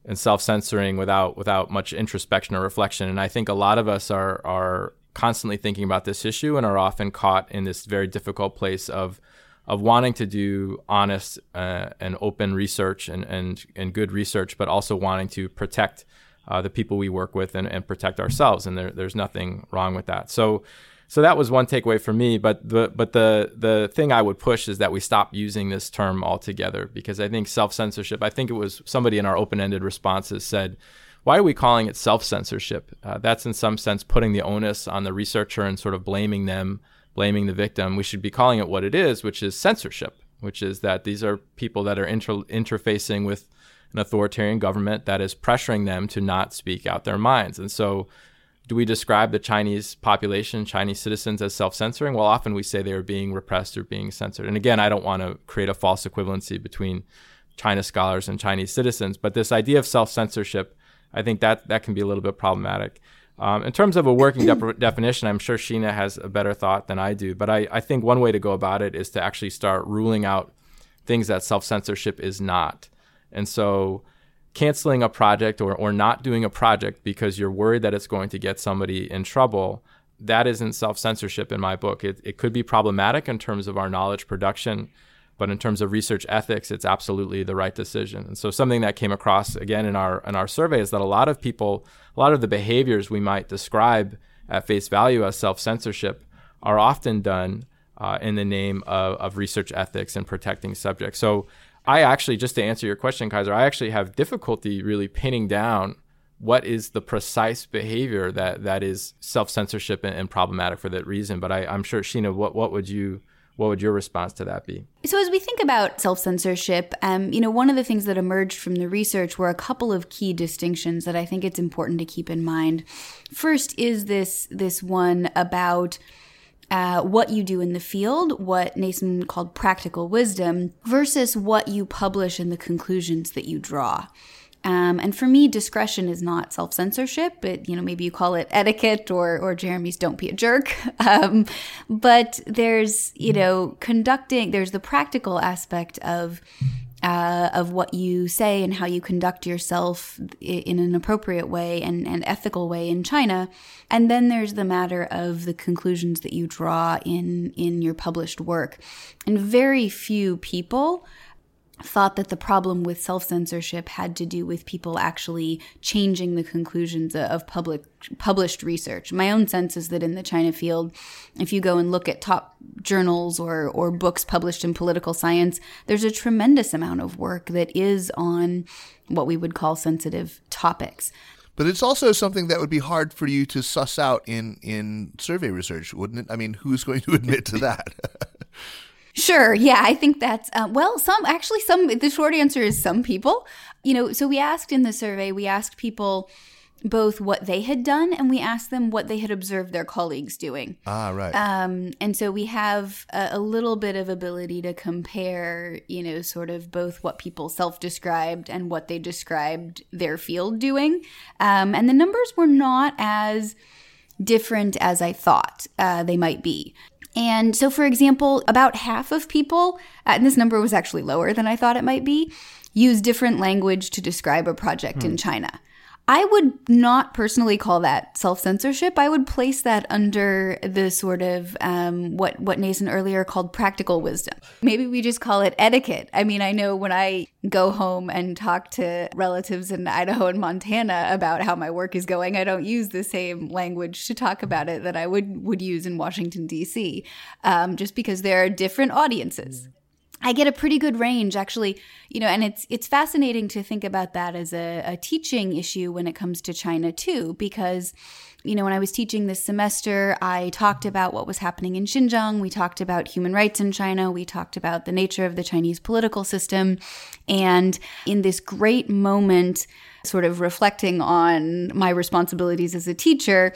and self-censoring without without much introspection or reflection. And I think a lot of us are are constantly thinking about this issue and are often caught in this very difficult place of of wanting to do honest uh, and open research and, and and good research, but also wanting to protect uh, the people we work with and, and protect ourselves. And there, there's nothing wrong with that. So so that was one takeaway for me. But the but the the thing I would push is that we stop using this term altogether because I think self censorship. I think it was somebody in our open ended responses said. Why are we calling it self censorship? Uh, that's in some sense putting the onus on the researcher and sort of blaming them, blaming the victim. We should be calling it what it is, which is censorship, which is that these are people that are inter- interfacing with an authoritarian government that is pressuring them to not speak out their minds. And so do we describe the Chinese population, Chinese citizens, as self censoring? Well, often we say they are being repressed or being censored. And again, I don't want to create a false equivalency between China scholars and Chinese citizens, but this idea of self censorship, I think that, that can be a little bit problematic. Um, in terms of a working *clears throat* de- definition, I'm sure Sheena has a better thought than I do, but I, I think one way to go about it is to actually start ruling out things that self censorship is not. And so, canceling a project or, or not doing a project because you're worried that it's going to get somebody in trouble, that isn't self censorship in my book. It, it could be problematic in terms of our knowledge production, but in terms of research ethics, it's absolutely the right decision. And so, something that came across again in our in our survey is that a lot of people, a lot of the behaviors we might describe at face value as self censorship are often done uh, in the name of, of research ethics and protecting subjects. So I actually, just to answer your question, Kaiser, I actually have difficulty really pinning down what is the precise behavior that that is self censorship and, and, problematic for that reason. But I, am sure, Sheena, what what would you what would your response to that be? So, as we think about self censorship, um, you know, one of the things that emerged from the research were a couple of key distinctions that I think it's important to keep in mind. First is this this one about uh, what you do in the field, what Neysun called practical wisdom, versus what you publish and the conclusions that you draw. Um, and for me, discretion is not self censorship. But you know, maybe you call it etiquette or or Jeremy's "Don't be a jerk." *laughs* Um, but there's you know conducting. There's the practical aspect of uh, of what you say and how you conduct yourself in an appropriate way and an ethical way in China. And then there's the matter of the conclusions that you draw in, in your published work. And very few people thought that the problem with self censorship had to do with people actually changing the conclusions of public published research. My own sense is that in the China field, if you go and look at top journals or or books published in political science, there's a tremendous amount of work that is on what we would call sensitive topics. But it's also something that would be hard for you to suss out in in survey research, wouldn't it? I mean, who's going to *laughs* admit to that? *laughs* Sure. Yeah, I think that's uh, well. Some actually, some. The short answer is some people. You know, so we asked in the survey, we asked people both what they had done and we asked them what they had observed their colleagues doing. Ah, right. Um, and so we have a, a, little bit of ability to compare, you know, sort of both what people self described and what they described their field doing. Um, and the numbers were not as different as I thought uh, they might be. And so, for example, about half of people, uh, and this number was actually lower than I thought it might be, use different language to describe a project hmm. in China. I would not personally call that self censorship. I would place that under the sort of um, what what Neysun earlier called practical wisdom. Maybe we just call it etiquette. I mean, I know when I go home and talk to relatives in Idaho and Montana about how my work is going, I don't use the same language to talk about it that I would would use in Washington D.C. Um, just because there are different audiences. I get a pretty good range actually, you know, and it's it's fascinating to think about that as a, a, teaching issue when it comes to China too, because you know, when I was teaching this semester, I talked about what was happening in Xinjiang. We talked about human rights in China. We talked about the nature of the Chinese political system. And in this great moment, sort of reflecting on my responsibilities as a teacher,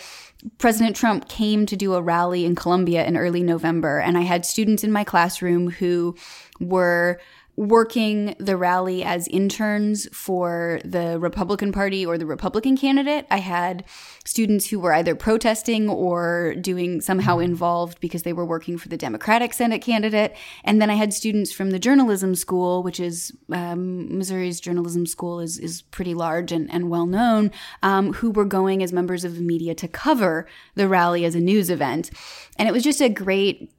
President Trump came to do a rally in Columbia in early November. And I had students in my classroom who were working the rally as interns for the Republican Party or the Republican candidate. I had students who were either protesting or doing somehow involved because they were working for the Democratic Senate candidate. And then I had students from the journalism school, which is um, Missouri's journalism school is, is pretty large and, and well known, um, who were going as members of the media to cover the rally as a news event. And it was just a great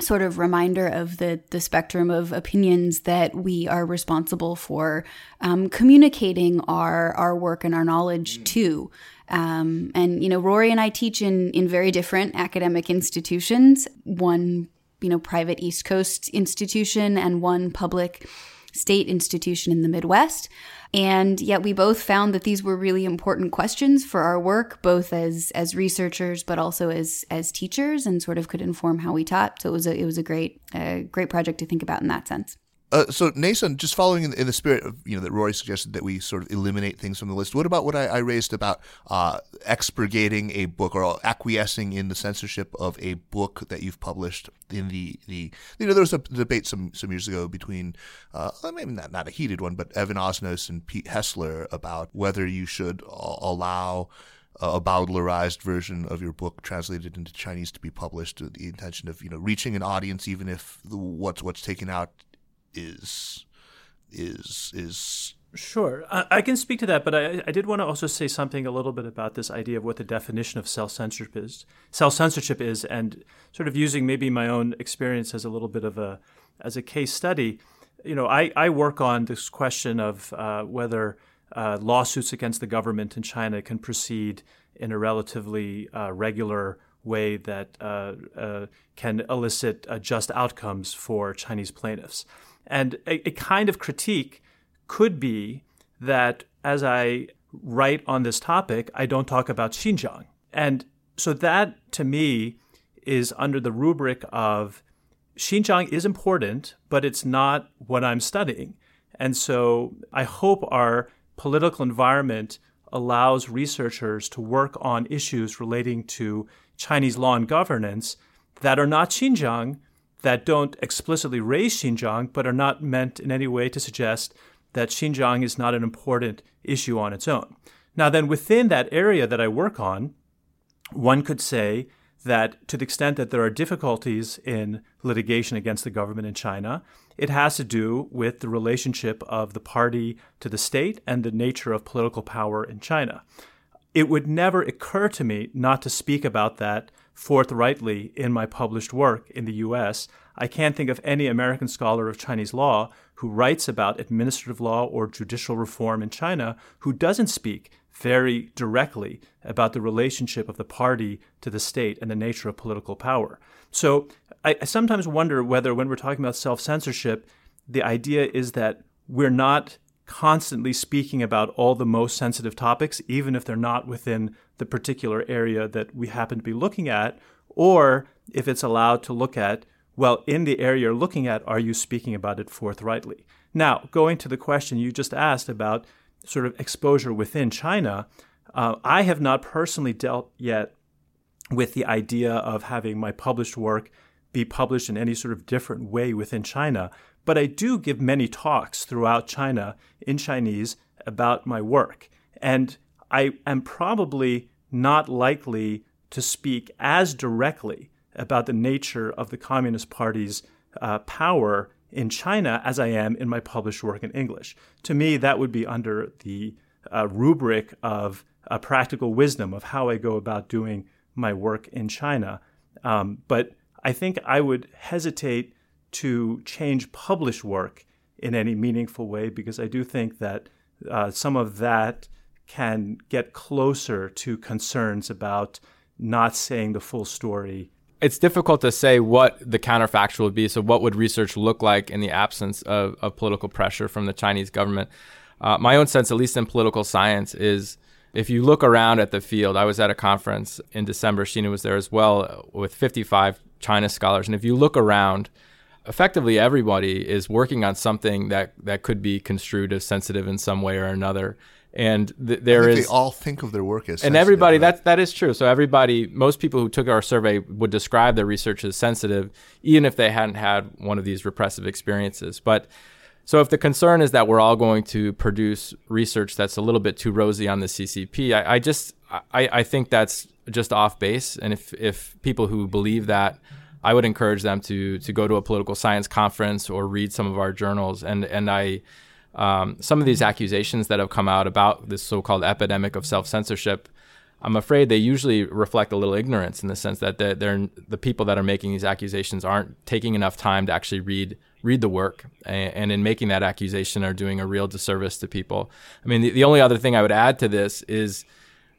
sort of reminder of the the spectrum of opinions that we are responsible for um, communicating our our work and our knowledge mm. to. Um, and you know, Rory and I teach in in very different academic institutions. One, you know, private East Coast institution, and one public state institution in the Midwest. And yet we both found that these were really important questions for our work, both as as researchers, but also as as teachers, and sort of could inform how we taught. So it was a it was a great uh, great project to think about in that sense. Uh, so Neysun, just following in, in, the spirit of you know that Rory suggested that we sort of eliminate things from the list. What about what I, I raised about uh, expurgating a book or acquiescing in the censorship of a book that you've published in the, the you know there was a debate some some years ago between uh, maybe not not a heated one, but Evan Osnos and Pete Hessler about whether you should allow a bowdlerized version of your book translated into Chinese to be published with the intention of you know reaching an audience even if the, what's what's taken out is is is Sure, I, I, can speak to that, but I, I, did want to also say something a little bit about this idea of what the definition of self censorship is. Self censorship is, and sort of using maybe my own experience as a little bit of a as a case study. You know, I, I work on this question of uh, whether uh, lawsuits against the government in China can proceed in a relatively uh, regular way that uh, uh, can elicit uh, just outcomes for Chinese plaintiffs. And a, a kind of critique could be that as I write on this topic, I don't talk about Xinjiang. And so that to me is under the rubric of Xinjiang is important, but it's not what I'm studying. And so I hope our political environment allows researchers to work on issues relating to Chinese law and governance that are not Xinjiang, that don't explicitly raise Xinjiang, but are not meant in any way to suggest that Xinjiang is not an important issue on its own. Now, then, within that area that I work on, one could say that to the extent that there are difficulties in litigation against the government in China, it has to do with the relationship of the party to the state and the nature of political power in China. It would never occur to me not to speak about that forthrightly in my published work in the US, I can't think of any American scholar of Chinese law who writes about administrative law or judicial reform in China who doesn't speak very directly about the relationship of the party to the state and the nature of political power. So I, I sometimes wonder whether, when we're talking about self censorship, the idea is that we're not constantly speaking about all the most sensitive topics, even if they're not within the particular area that we happen to be looking at, or if it's allowed to look at, well, in the area you're looking at, are you speaking about it forthrightly? Now, going to the question you just asked about sort of exposure within China, uh, I have not personally dealt yet with the idea of having my published work be published in any sort of different way within China. But I do give many talks throughout China in Chinese about my work. And I am probably not likely to speak as directly about the nature of the Communist Party's uh, power in China as I am in my published work in English. To me, that would be under the uh, rubric of a practical wisdom of how I go about doing my work in China. Um, but I think I would hesitate to change published work in any meaningful way because I do think that uh, some of that can get closer to concerns about not saying the full story. It's difficult to say what the counterfactual would be. So, what would research look like in the absence of, of political pressure from the Chinese government? Uh, my own sense, at least in political science, is if you look around at the field, I was at a conference in December, Sheena was there as well, with 55 China scholars. And if you look around, effectively everybody is working on something that, that could be construed as sensitive in some way or another. And th- there is they all think of their work as sensitive. and everybody right? that that is true. So everybody, most people who took our survey would describe their research as sensitive, even if they hadn't had one of these repressive experiences. But So if the concern is that we're all going to produce research that's a little bit too rosy on the CCP, I, I just I, I think that's just off base. And if if people who believe that, I would encourage them to to go to a political science conference or read some of our journals. And and I um, some of these accusations that have come out about this so-called epidemic of self-censorship. I'm afraid they usually reflect a little ignorance in the sense that they're, they're, the people that are making these accusations aren't taking enough time to actually read read the work, and, and in making that accusation are doing a real disservice to people. I mean, the, the only other thing I would add to this is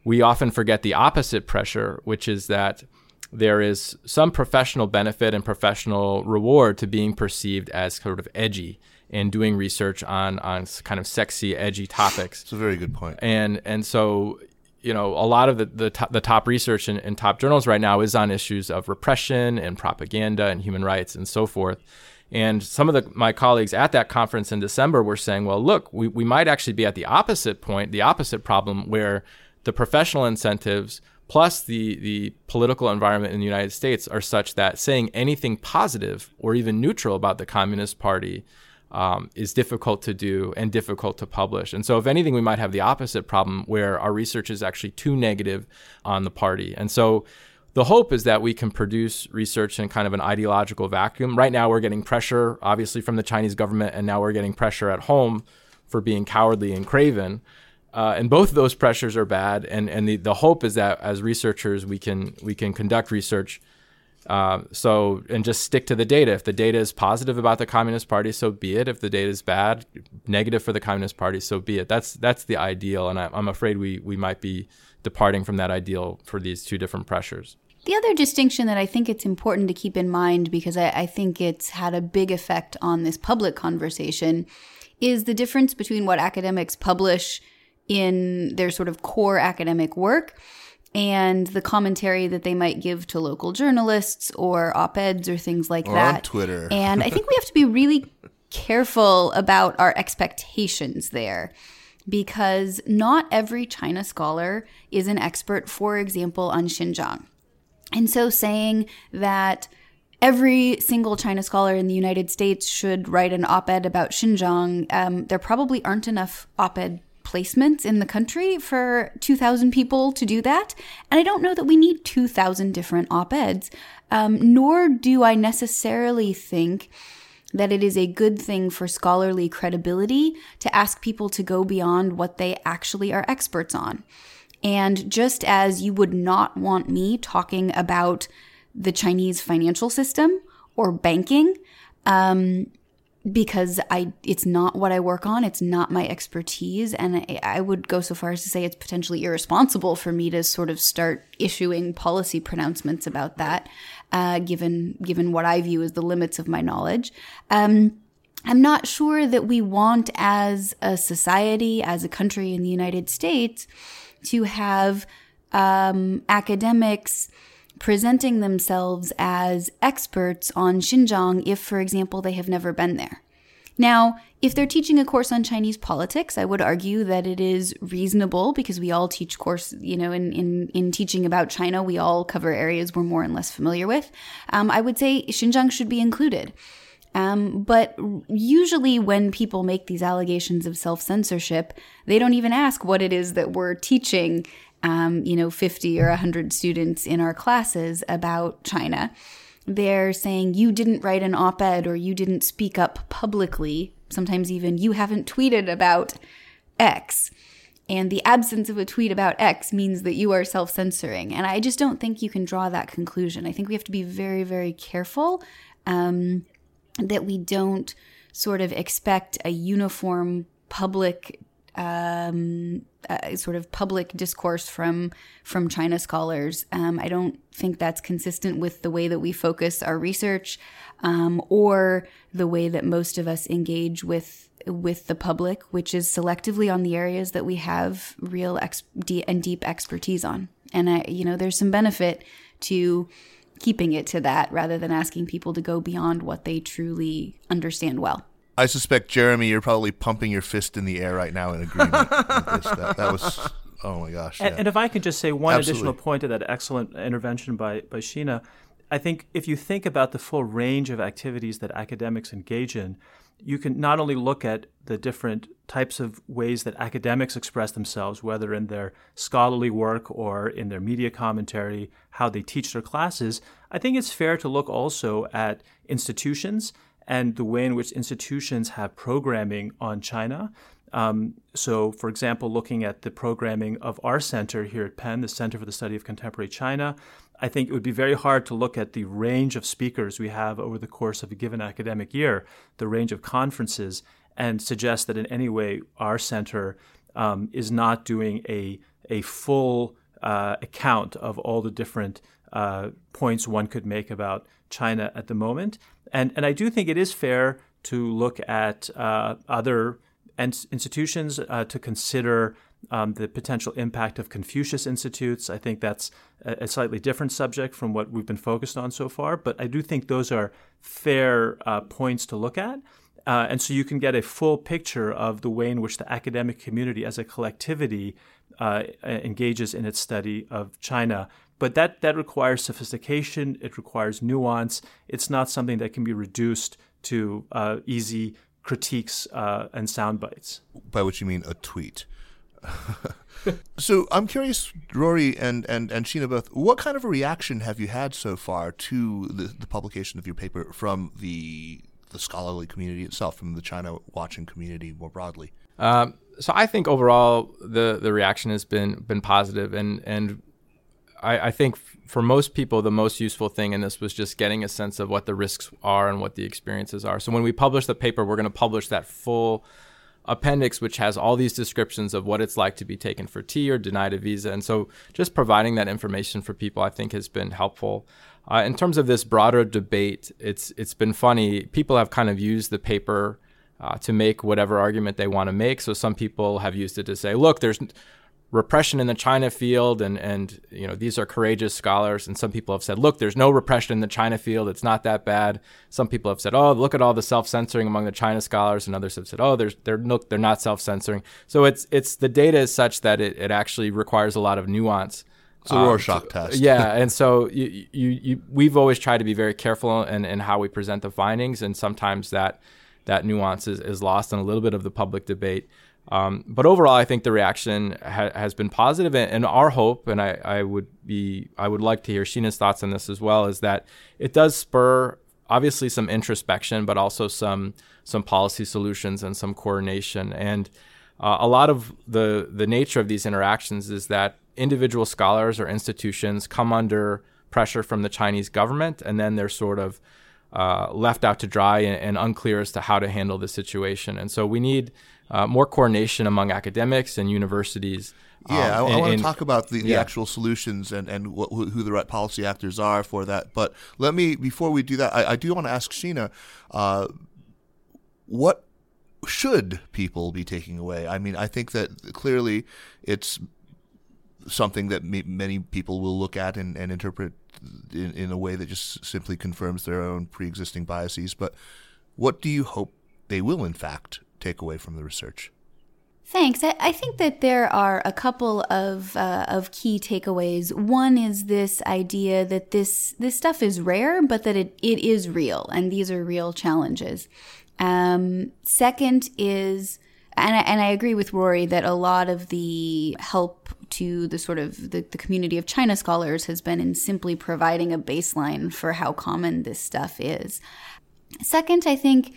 we often forget the opposite pressure, which is that there is some professional benefit and professional reward to being perceived as sort of edgy and doing research on on kind of sexy, edgy topics. It's a very good point. And and so you know a lot of the the top, the top research in, in top journals right now is on issues of repression and propaganda and human rights and so forth. And some of the, my colleagues at that conference in December were saying, well, look, we, we might actually be at the opposite point, the opposite problem, where the professional incentives plus the, the political environment in the United States are such that saying anything positive or even neutral about the Communist Party um, is difficult to do and difficult to publish. And so, if anything, we might have the opposite problem where our research is actually too negative on the party. And so, the hope is that we can produce research in kind of an ideological vacuum. Right now, we're getting pressure, obviously, from the Chinese government, and now we're getting pressure at home for being cowardly and craven. Uh, and both of those pressures are bad. And, and the, the hope is that as researchers, we can we can conduct research. Uh, so and just stick to the data. If the data is positive about the Communist Party, so be it. If the data is bad, negative for the Communist Party, so be it. That's that's the ideal, and I, I'm afraid we we might be departing from that ideal for these two different pressures. The other distinction that I think it's important to keep in mind, because I, I, think it's had a big effect on this public conversation, is the difference between what academics publish in their sort of core academic work and the commentary that they might give to local journalists or op eds or things like or that. On Twitter. and I think we *laughs* have to be really careful about our expectations there because not every China scholar is an expert, for example, on Xinjiang. And so saying that every single China scholar in the United States should write an op ed about Xinjiang, um, there probably aren't enough op ed placements in the country for 2,000 people to do that. And I don't know that we need 2,000 different op eds, um, nor do I necessarily think that it is a good thing for scholarly credibility to ask people to go beyond what they actually are experts on. And just as you would not want me talking about the Chinese financial system or banking, um, because I it's not what I work on, it's not my expertise, and I, I, would go so far as to say it's potentially irresponsible for me to sort of start issuing policy pronouncements about that, uh, given given what I view as the limits of my knowledge. Um, I'm not sure that we want, as a society, as a country in the United States, to have um, academics presenting themselves as experts on Xinjiang if, for example, they have never been there. Now, if they're teaching a course on Chinese politics, I would argue that it is reasonable because we all teach course, you know, in, in, in teaching about China, we all cover areas we're more and less familiar with. Um, I would say Xinjiang should be included. Um, but usually, when people make these allegations of self censorship, they don't even ask what it is that we're teaching, um, you know, 50 or 100 students in our classes about China. They're saying, you didn't write an op ed or you didn't speak up publicly. Sometimes even you haven't tweeted about X. And the absence of a tweet about X means that you are self censoring. And I just don't think you can draw that conclusion. I think we have to be very, very careful. Um, that we don't sort of expect a uniform public um, uh, sort of public discourse from from China scholars. Um, I don't think that's consistent with the way that we focus our research um, or the way that most of us engage with with the public, which is selectively on the areas that we have real ex- and deep expertise on. And I, you know, there's some benefit to keeping it to that rather than asking people to go beyond what they truly understand well. I suspect, Jeremy, you're probably pumping your fist in the air right now in agreement with this. That, that was, oh my gosh. And, and, if I could just say one Absolutely. additional point to that excellent intervention by, by Sheena, I think if you think about the full range of activities that academics engage in, you can not only look at the different types of ways that academics express themselves, whether in their scholarly work or in their media commentary, how they teach their classes, I think it's fair to look also at institutions and the way in which institutions have programming on China. Um, so, for example, looking at the programming of our center here at Penn, the Center for the Study of Contemporary China, I think it would be very hard to look at the range of speakers we have over the course of a given academic year, the range of conferences, and suggest that in any way our center um, is not doing a, a full uh, account of all the different uh, points one could make about China at the moment. And, and I do think it is fair to look at uh, other institutions uh, to consider um, the potential impact of Confucius Institutes. I think that's a, slightly different subject from what we've been focused on so far, but I do think those are fair uh, points to look at. Uh, and so you can get a full picture of the way in which the academic community as a collectivity uh, engages in its study of China. But that, that requires sophistication, it requires nuance. It's not something that can be reduced to uh, easy critiques uh, and sound bites. By which you mean a tweet. *laughs* so I'm curious, Rory and, and, and Sheena both, what kind of a reaction have you had so far to the, the publication of your paper from the the scholarly community itself, from the China watching community more broadly? Um, so I think overall the the reaction has been been positive, and and I, I think for most people the most useful thing in this was just getting a sense of what the risks are and what the experiences are. So when we publish the paper, we're going to publish that full appendix which has all these descriptions of what it's like to be taken for tea or denied a visa. And so just providing that information for people i think has been helpful. Uh, in terms of this broader debate it's it's been funny. People have kind of used the paper uh, to make whatever argument they want to make. So some people have used it to say look there's repression in the China field, and and you know these are courageous scholars. And some people have said, look, there's no repression in the China field; it's not that bad. Some people have said, oh, look at all the self-censoring among the China scholars, and others have said, oh, there's they're look they're not self-censoring. So it's it's the data is such that it, it actually requires a lot of nuance. It's a Rorschach um, test. yeah, *laughs* and so you, you, you, we've always tried to be very careful in, in how we present the findings, and sometimes that that nuance is, is lost in a little bit of the public debate. Um, but overall, I think the reaction ha- has been positive, and, and our hope, and I, I, would be, I would like to hear Sheena's thoughts on this as well, is that it does spur obviously some introspection, but also some some policy solutions and some coordination. And uh, a lot of the the nature of these interactions is that individual scholars or institutions come under pressure from the Chinese government, and then they're sort of uh, left out to dry and, and, unclear as to how to handle the situation. And so we need uh, more coordination among academics and universities. Yeah, um, I, I want to talk about the, the yeah. actual solutions and, and wh- who the right policy actors are for that. But let me, before we do that, I, I do want to ask Sheena, uh, what should people be taking away? I mean, I think that clearly it's something that many people will look at and, and interpret in, in a way that just simply confirms their own pre-existing biases. But what do you hope they will, in fact, take away from the research? Thanks. I, I think that there are a couple of uh, of key takeaways. One is this idea that this this stuff is rare, but that it, it is real, and these are real challenges. Um, second is and I, and I agree with Rory that a lot of the help to the sort of the, the community of China scholars has been in simply providing a baseline for how common this stuff is. Second, I think,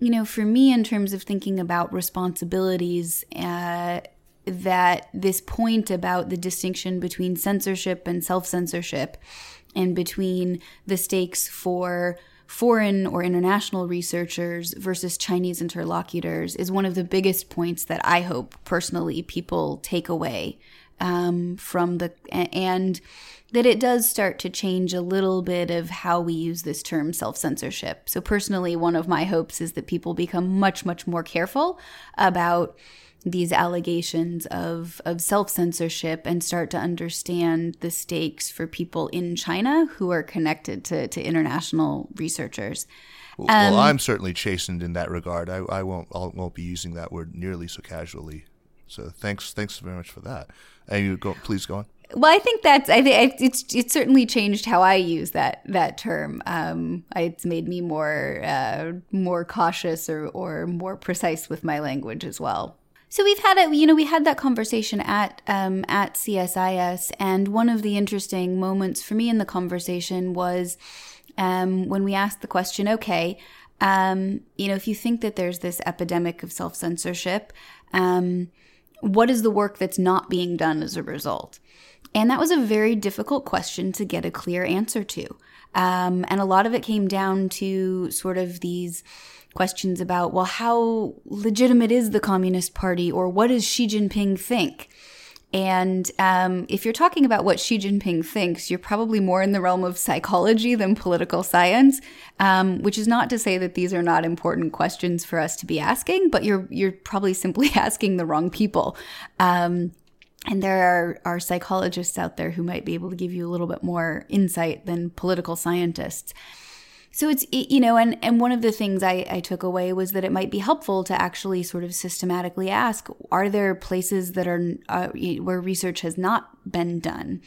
you know, for me, in terms of thinking about responsibilities, uh, that this point about the distinction between censorship and self censorship and between the stakes for foreign or international researchers versus Chinese interlocutors is one of the biggest points that I hope personally people take away um, from the and that it does start to change a little bit of how we use this term self censorship. So, personally, one of my hopes is that people become much, much more careful about these allegations of, of self censorship and start to understand the stakes for people in China who are connected to, to international researchers. Well, um, well, I'm certainly chastened in that regard. I, I won't I won't be using that word nearly so casually. So thanks thanks very much for that. And you go please go on. Well, I think that's I think it's it's certainly changed how I use that that term. Um, it's made me more uh, more cautious or or more precise with my language as well. So we've had a, you know, we had that conversation at um, at CSIS, and one of the interesting moments for me in the conversation was um, when we asked the question, okay, um, you know, if you think that there's this epidemic of self censorship, um, what is the work that's not being done as a result? And that was a very difficult question to get a clear answer to. Um, and a lot of it came down to sort of these questions about, well, how legitimate is the Communist Party or what does Xi Jinping think? And um, if you're talking about what Xi Jinping thinks, you're probably more in the realm of psychology than political science. Um, which is not to say that these are not important questions for us to be asking, but you're you're probably simply *laughs* asking the wrong people. Um, and there are, are psychologists out there who might be able to give you a little bit more insight than political scientists. So it's you know, and and one of the things I, I took away was that it might be helpful to actually sort of systematically ask: Are there places that are uh, where research has not been done?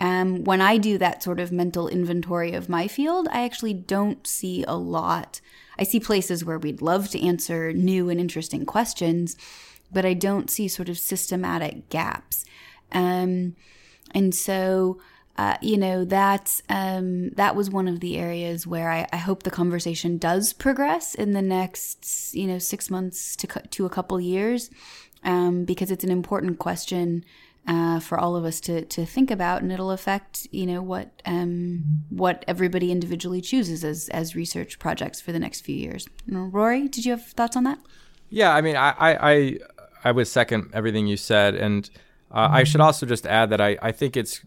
Um, when I do that sort of mental inventory of my field, I actually don't see a lot. I see places where we'd love to answer new and interesting questions, but I don't see sort of systematic gaps. Um, and so uh, you know that um, that was one of the areas where I, I, hope the conversation does progress in the next you know six months to to a couple years um, because it's an important question uh, for all of us to to think about and it'll affect you know what um, what everybody individually chooses as as research projects for the next few years. Rory, did you have thoughts on that? Yeah, I mean, I I I, would second everything you said, and uh, I should also just add that I I think it's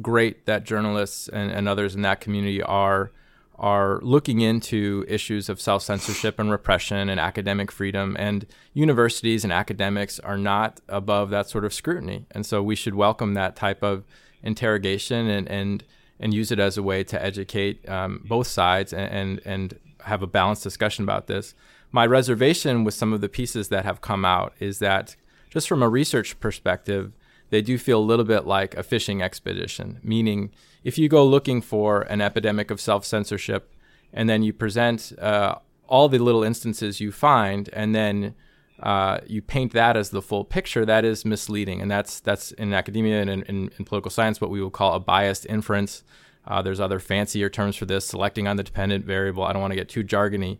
great that journalists and, and others in that community are are looking into issues of self censorship and repression and academic freedom. And universities and academics are not above that sort of scrutiny. And so we should welcome that type of interrogation and, and, and use it as a way to educate um, both sides and, and, and have a balanced discussion about this. My reservation with some of the pieces that have come out is that, just from a research perspective, they do feel a little bit like a fishing expedition, meaning if you go looking for an epidemic of self censorship and then you present uh, all the little instances you find and then uh, you paint that as the full picture, that is misleading. And that's, that's in academia and in, in, in political science what we would call a biased inference. Uh, there's other fancier terms for this, selecting on the dependent variable. I don't want to get too jargony.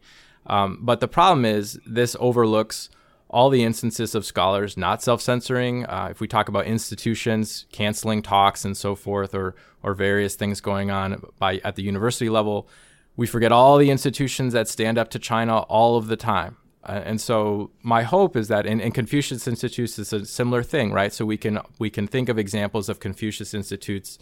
Um, but the problem is, this overlooks all the instances of scholars not self-censoring. Uh, if we talk about institutions canceling talks and so forth, or or various things going on by at the university level, we forget all the institutions that stand up to China all of the time. Uh, and so my hope is that in, Confucius Institutes is a similar thing, right? So we can we can think of examples of Confucius Institutes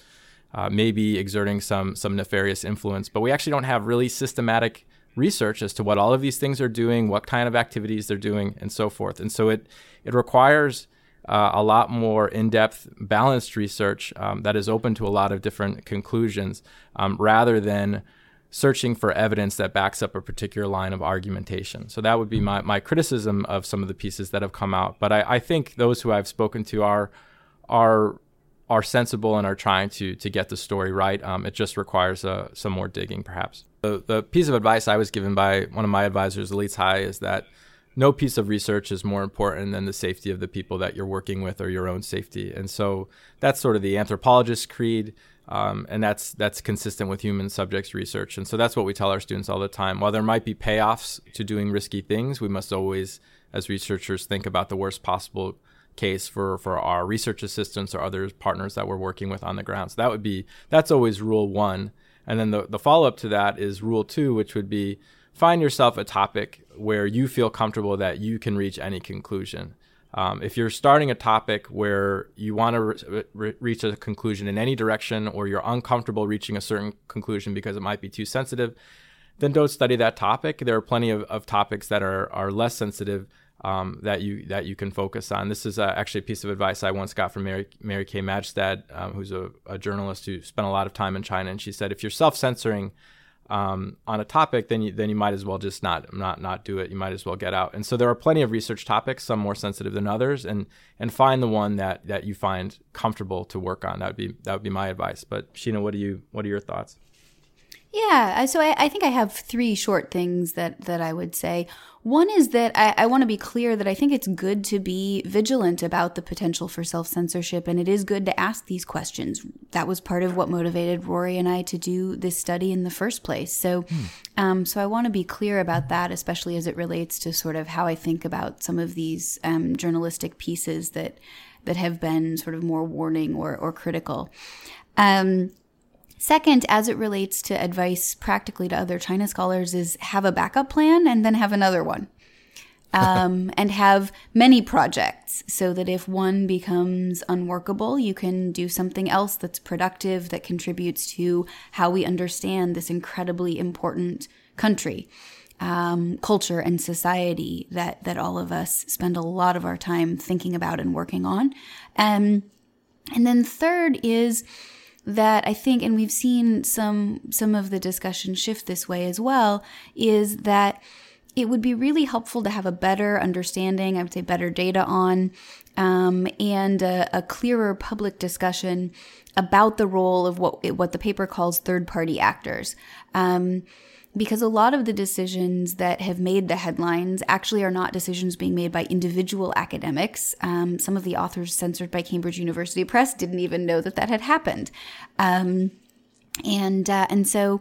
uh, maybe exerting some some nefarious influence, but we actually don't have really systematic research as to what all of these things are doing, what kind of activities they're doing, and so forth. And so it it requires uh, a lot more in-depth, balanced research um, that is open to a lot of different conclusions, um, rather than searching for evidence that backs up a particular line of argumentation. So that would be my, my criticism of some of the pieces that have come out. But I, I think those who I've spoken to are are are sensible and are trying to to get the story right. Um, it just requires uh, some more digging, perhaps. The, the piece of advice I was given by one of my advisors, Lee High, is that no piece of research is more important than the safety of the people that you're working with or your own safety. And so that's sort of the anthropologist creed. Um, and that's that's consistent with human subjects research. And so that's what we tell our students all the time. While there might be payoffs to doing risky things, we must always, as researchers, think about the worst possible case for for our research assistants or other partners that we're working with on the ground. So that would be that's always rule one. And then the, the follow up to that is rule two, which would be find yourself a topic where you feel comfortable that you can reach any conclusion. Um, if you're starting a topic where you want to re- re- reach a conclusion in any direction or you're uncomfortable reaching a certain conclusion because it might be too sensitive, then don't study that topic. There are plenty of, of topics that are, are less sensitive um, that you that you can focus on. This is uh, actually a piece of advice I once got from Mary Mary Kay Magistad, um, who's a, a, journalist who spent a lot of time in China, and she said, if you're self-censoring, um, on a topic, then you then you might as well just not not not do it. You might as well get out. And so there are plenty of research topics, some more sensitive than others, and and find the one that that you find comfortable to work on. That would be that would be my advice. But Sheena, what do you what are your thoughts? Yeah, so I, I, think I have three short things that, that I would say. One is that I, I want to be clear that I think it's good to be vigilant about the potential for self censorship, and it is good to ask these questions. That was part of what motivated Rory and I to do this study in the first place. So, hmm. um, so I want to be clear about that, especially as it relates to sort of how I think about some of these um, journalistic pieces that that have been sort of more warning or or critical. Um, Second, as it relates to advice practically to other China scholars, is have a backup plan and then have another one. *laughs* Um, and have many projects so that if one becomes unworkable, you can do something else that's productive that contributes to how we understand this incredibly important country, um, culture, and society that that all of us spend a lot of our time thinking about and working on. Um, and then third is that I think, and we've seen some some of the discussion shift this way as well, is that it would be really helpful to have a better understanding, I would say better data on, um, and a, a, clearer public discussion about the role of what what the paper calls third party actors. Um, because a lot of the decisions that have made the headlines actually are not decisions being made by individual academics. Um, some of the authors censored by Cambridge University Press didn't even know that that had happened, um, and uh, and so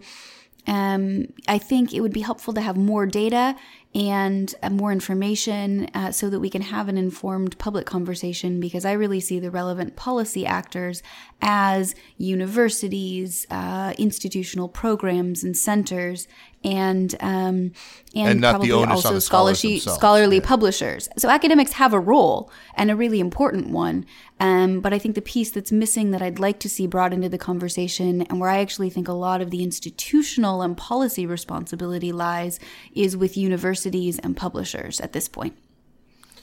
um, I think it would be helpful to have more data and uh, more information uh, so that we can have an informed public conversation because I really see the relevant policy actors as universities, uh, institutional programs and centers, and um, and, and probably also scholarly scholarly publishers. So academics have a role and a really important one. Um, but I think the piece that's missing that I'd like to see brought into the conversation, and where I actually think a lot of the institutional and policy responsibility lies, is with universities and publishers at this point.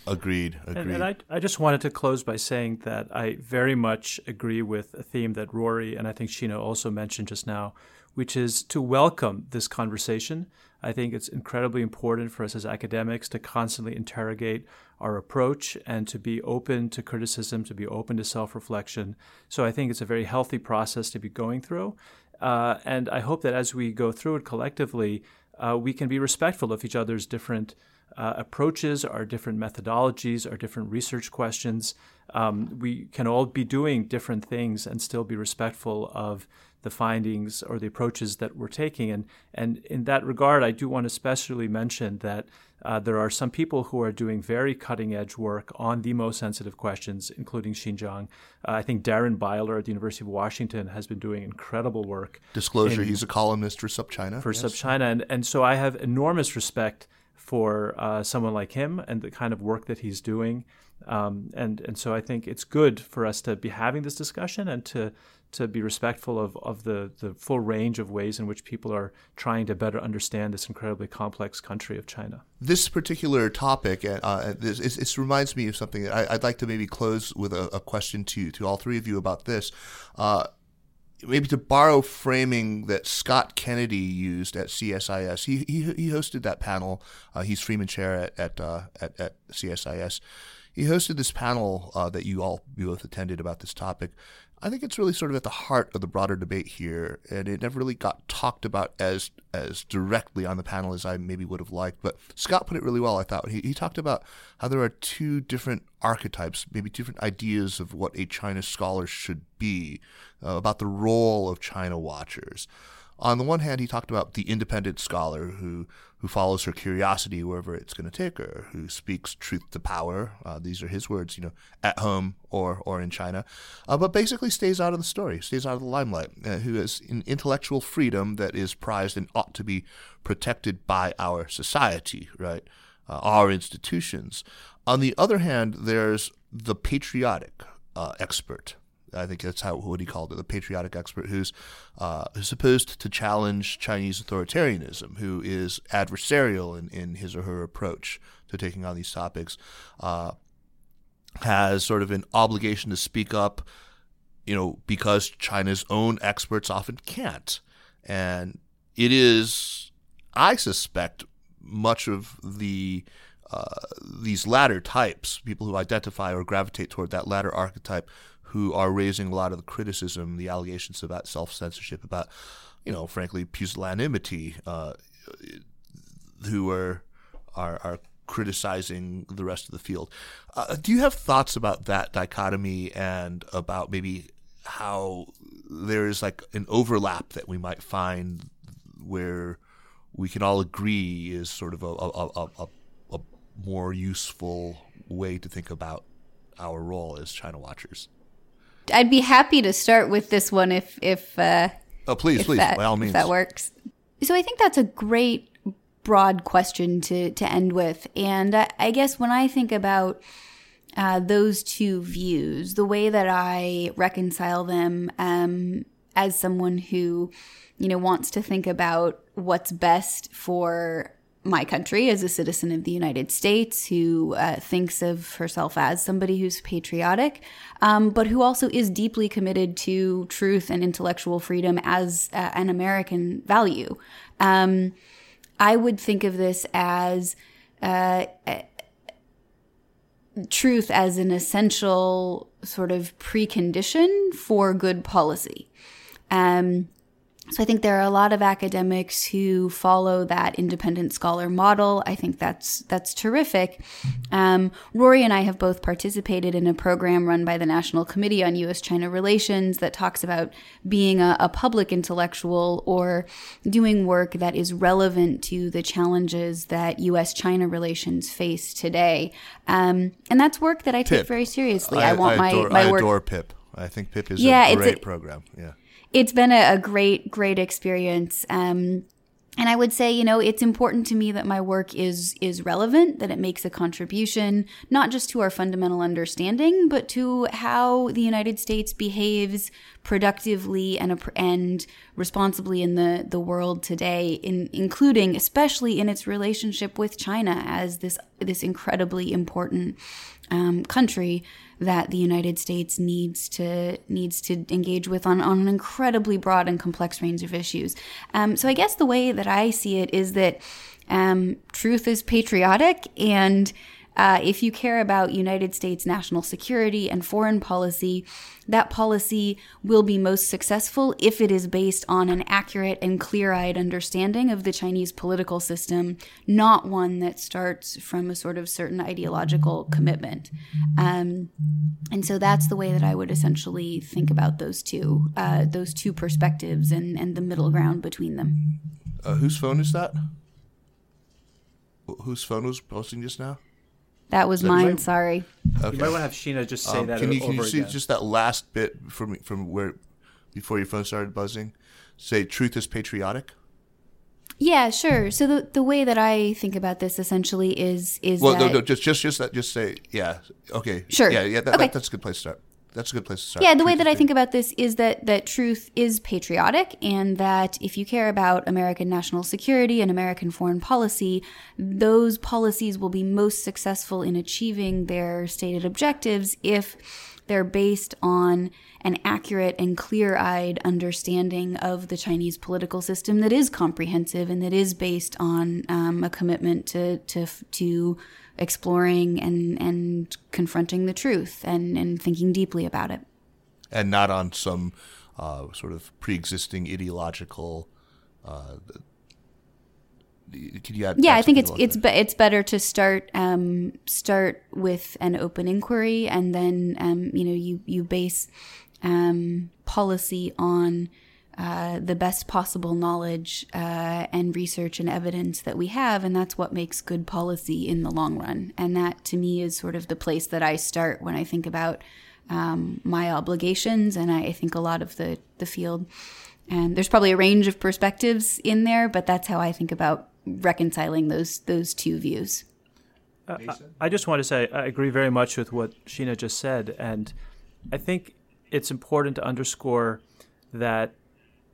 Agreed. Agreed. And, and I, I just wanted to close by saying that I very much agree with a theme that Rory and I think Sheena also mentioned just now, which is to welcome this conversation. I think it's incredibly important for us as academics to constantly interrogate our approach and to be open to criticism, to be open to self reflection. So I think it's a very healthy process to be going through. Uh, and I hope that as we go through it collectively, uh, we can be respectful of each other's different uh, approaches, our different methodologies, our different research questions. Um, we can all be doing different things and still be respectful of the findings or the approaches that we're taking. And, and in that regard, I do want to especially mention that uh, there are some people who are doing very cutting edge work on the most sensitive questions, including Xinjiang. Uh, I think Darren Byler at the University of Washington has been doing incredible work. Disclosure, in, he's a columnist for SupChina. For yes. SupChina. And, and so I have enormous respect for uh, someone like him and the kind of work that he's doing. Um, and and so I think it's good for us to be having this discussion and to to be respectful of, of the, the full range of ways in which people are trying to better understand this incredibly complex country of China. This particular topic, uh, uh this, this, reminds me of something that I, would like to maybe close with a, a, question to to all three of you about this. Uh, maybe to borrow framing that Scott Kennedy used at CSIS. He he, he hosted that panel. Uh, he's Freeman Chair at at, uh, at, at CSIS. He hosted this panel uh, that you all you both attended about this topic. I think it's really sort of at the heart of the broader debate here, and it never really got talked about as as directly on the panel as I maybe would have liked. But Scott put it really well, I thought. He, he talked about how there are two different archetypes, maybe different ideas of what a China scholar should be, uh, about the role of China watchers. On the one hand, he talked about the independent scholar who who follows her curiosity wherever it's going to take her, who speaks truth to power. Uh, these are his words, you know, at home or or in China, uh, but basically stays out of the story, stays out of the limelight. Uh, who has an intellectual freedom that is prized and ought to be protected by our society, right? Uh, our institutions. On the other hand, there's the patriotic uh, expert I think that's how what he called it, the patriotic expert who's uh, who's supposed to challenge Chinese authoritarianism, who is adversarial in, in his or her approach to taking on these topics, uh, has sort of an obligation to speak up, you know, because China's own experts often can't, and it is, I suspect, much of the uh, these latter types, people who identify or gravitate toward that latter archetype, who are raising a lot of the criticism, the allegations about self censorship, about, you know, frankly, pusillanimity, uh, who are, are, are criticizing the rest of the field. Uh, do you have thoughts about that dichotomy and about maybe how there is like an overlap that we might find where we can all agree is sort of a, a, a, a, a more useful way to think about our role as China watchers? I'd be happy to start with this one if if uh, oh please if please that, by all means that works. So I think that's a great broad question to to end with, and I, I guess when I think about uh, those two views, the way that I reconcile them um, as someone who you know wants to think about what's best for my country as a citizen of the United States who uh, thinks of herself as somebody who's patriotic, um, but who also is deeply committed to truth and intellectual freedom as uh, an American value. Um, I would think of this as uh, truth as an essential sort of precondition for good policy. Um, so I think there are a lot of academics who follow that independent scholar model. I think that's that's terrific. Um, Rory and I have both participated in a program run by the National Committee on U.S.-China Relations that talks about being a, a public intellectual or doing work that is relevant to the challenges that U.S.-China relations face today. Um, and that's work that I take Pip. very seriously. I, I, want I adore, my my I work. adore Pip. I think Pip is Yeah, a great a- program. Yeah. It's been a, a great, great experience. Um, and I would say, you know, it's important to me that my work is is relevant, that it makes a contribution not just to our fundamental understanding, but to how the United States behaves productively and and responsibly in the the world today, in including especially in its relationship with China as this this incredibly important um, country that the United States needs to needs to engage with on, on an incredibly broad and complex range of issues. Um, so I guess the way that I see it is that um, truth is patriotic and uh, if you care about United States national security and foreign policy, that policy will be most successful if it is based on an accurate and clear eyed understanding of the Chinese political system, not one that starts from a sort of certain ideological commitment. Um, and so that's the way that I would essentially think about those two, uh, those two perspectives and, and the middle ground between them. Uh, whose phone is that? Whose phone was posting just now? That was That mine, might- sorry. Okay. You might want to have Sheena just say Um, that can you over can you see again. just that last bit from from where before your phone started buzzing? Say truth is patriotic. Yeah, sure. So the the way that I think about this essentially is is Well, that no, no, just just just that. Just say yeah. Okay. Sure. Yeah, yeah. That, Okay. that, that's a good place to start. That's a good place to start. yeah, the way that I think about this is that that truth is patriotic, and that if you care about American national security and American foreign policy, those policies will be most successful in achieving their stated objectives if they're based on an accurate and clear-eyed understanding of the Chinese political system that is comprehensive and that is based on um, a commitment to to to exploring and and confronting the truth and and thinking deeply about it. and not on some uh, sort of pre-existing ideological. Uh, can you add? Yeah, I think it's it's be, it's better to start um, start with an open inquiry, and then um, you know you you base um, policy on uh, the best possible knowledge uh, and research and evidence that we have, and that's what makes good policy in the long run. And that, to me, is sort of the place that I start when I think about um, my obligations, and I, I think a lot of the the field. And there's probably a range of perspectives in there, but that's how I think about reconciling those those two views. Uh, I I just want to say I agree very much with what Sheena just said, and I think it's important to underscore that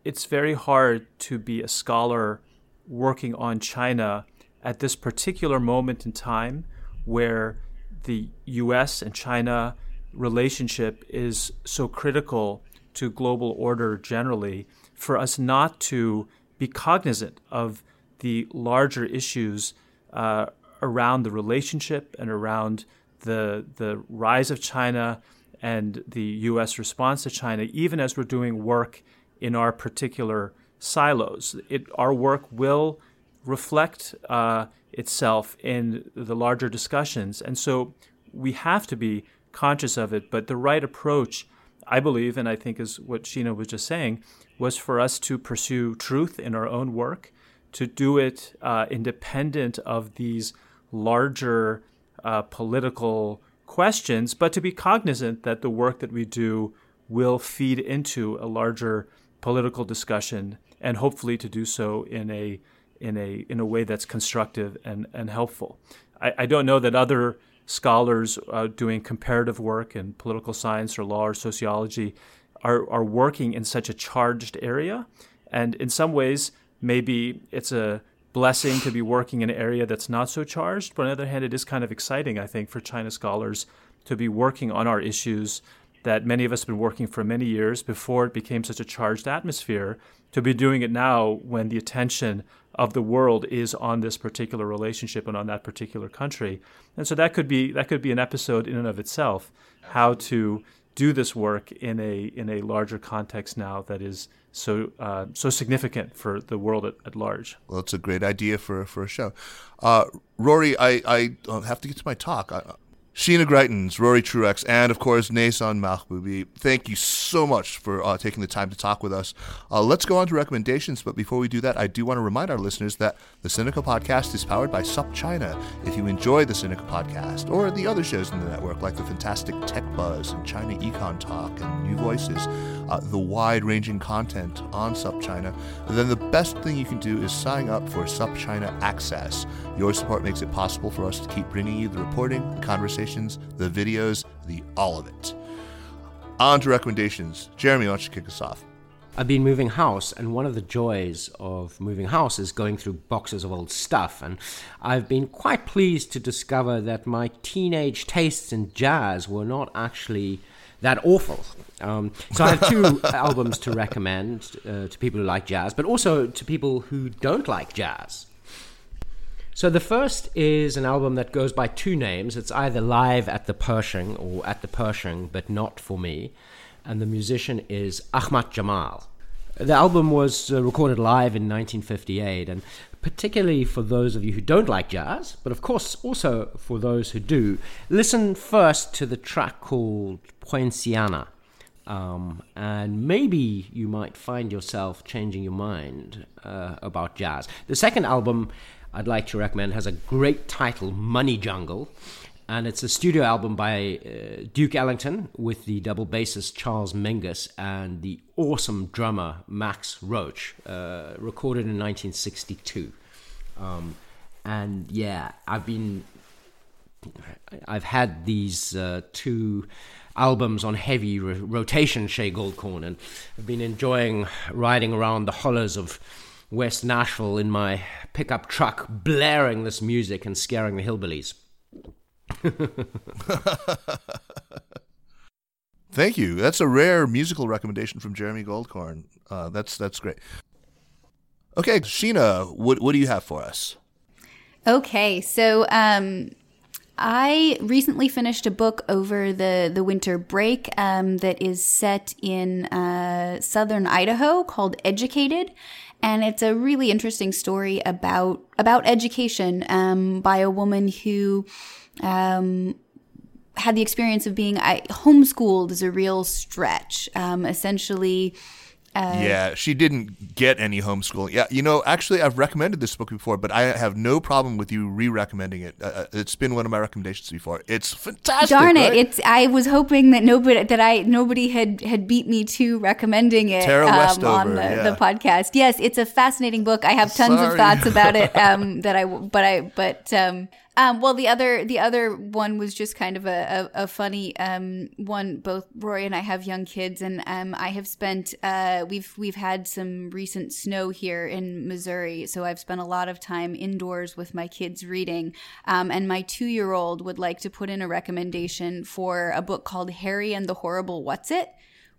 it's very hard to be a scholar working on China at this particular moment in time where the US and China relationship is so critical to global order generally for us not to be cognizant of the larger issues uh, around the relationship and around the the rise of China and the U.S. response to China, even as we're doing work in our particular silos. It, our work will reflect uh, itself in the larger discussions, and so we have to be conscious of it. But the right approach, I believe, and I think is what Sheena was just saying, was for us to pursue truth in our own work, to do it uh, independent of these larger uh, political questions, but to be cognizant that the work that we do will feed into a larger political discussion and hopefully to do so in a in a in a way that's constructive and, and helpful. I, I don't know that other scholars uh, doing comparative work in political science or law or sociology are, are working in such a charged area. And in some ways, maybe it's a blessing to be working in an area that's not so charged. But on the other hand, it is kind of exciting, I think, for China scholars to be working on our issues that many of us have been working for many years before it became such a charged atmosphere, to be doing it now when the attention of the world is on this particular relationship and on that particular country. And so that could be that could be an episode in and of itself, how to do this work in a in a larger context now that is so uh, so significant for the world at, at, large. Well, it's a great idea for for a show. Uh, Rory, I, I have to get to my talk. I, Sheena Greitens, Rory Truex, and of course Neysun Mahboubi. Thank you so much for uh, taking the time to talk with us. Uh, let's go on to recommendations, but before we do that, I do want to remind our listeners that the Sinica Podcast is powered by SupChina. If you enjoy the Sinica Podcast or the other shows in the network, like the fantastic Tech Buzz and China Econ Talk and New Voices, uh, the wide-ranging content on SupChina, then the best thing you can do is sign up for SupChina Access. Your support makes it possible for us to keep bringing you the reporting, the conversations, the videos, the all of it. On to recommendations. Jeremy, why don't you kick us off? I've been moving house, and one of the joys of moving house is going through boxes of old stuff. And I've been quite pleased to discover that my teenage tastes in jazz were not actually that awful. Um, so I have two *laughs* albums to recommend uh, to people who like jazz, but also to people who don't like jazz. So the first is an album that goes by two names. It's either Live at the Pershing or At the Pershing, but not for me. And the musician is Ahmad Jamal. The album was uh, recorded live in 1958, and particularly for those of you who don't like jazz, but of course also for those who do, listen first to the track called Poinciana. Um, and maybe you might find yourself changing your mind uh, about jazz. The second album I'd like to recommend has a great title, Money Jungle. And it's a studio album by uh, Duke Ellington with the double bassist Charles Mingus and the awesome drummer Max Roach, uh, recorded in 1962. Um, and yeah, I've been, I've had these uh, two albums on heavy ro- rotation, Shay Goldkorn, and I've been enjoying riding around the hollows of West Nashville in my pickup truck, blaring this music and scaring the hillbillies. *laughs* Thank you. That's a rare musical recommendation from Jeremy Goldkorn. Uh, that's that's great. Okay, Sheena, what what do you have for us? Okay, so um, I recently finished a book over the, the winter break um, that is set in uh, southern Idaho called Educated and it's a really interesting story about about education um, by a woman who um, had the experience of being I, homeschooled is a real stretch. Um, essentially, uh, yeah, she didn't get any homeschooling. Yeah, you know, actually, I've recommended this book before, but I have no problem with you re-recommending it. Uh, uh it's been one of my recommendations before. It's fantastic. Darn it! Right? It's. I was hoping that nobody that I nobody had had beat me to recommending it um, on the, yeah. the, podcast. Yes, it's a fascinating book. I have tons Sorry. of thoughts about it. *laughs* Um, that I but I but um, um, well, the other the other one was just kind of a, a, a funny um, one. Both Rory and I have young kids, and um, I have spent uh, we've we've had some recent snow here in Missouri, so I've spent a lot of time indoors with my kids reading. Um, and my two year old would like to put in a recommendation for a book called Harry and the Horrible What's It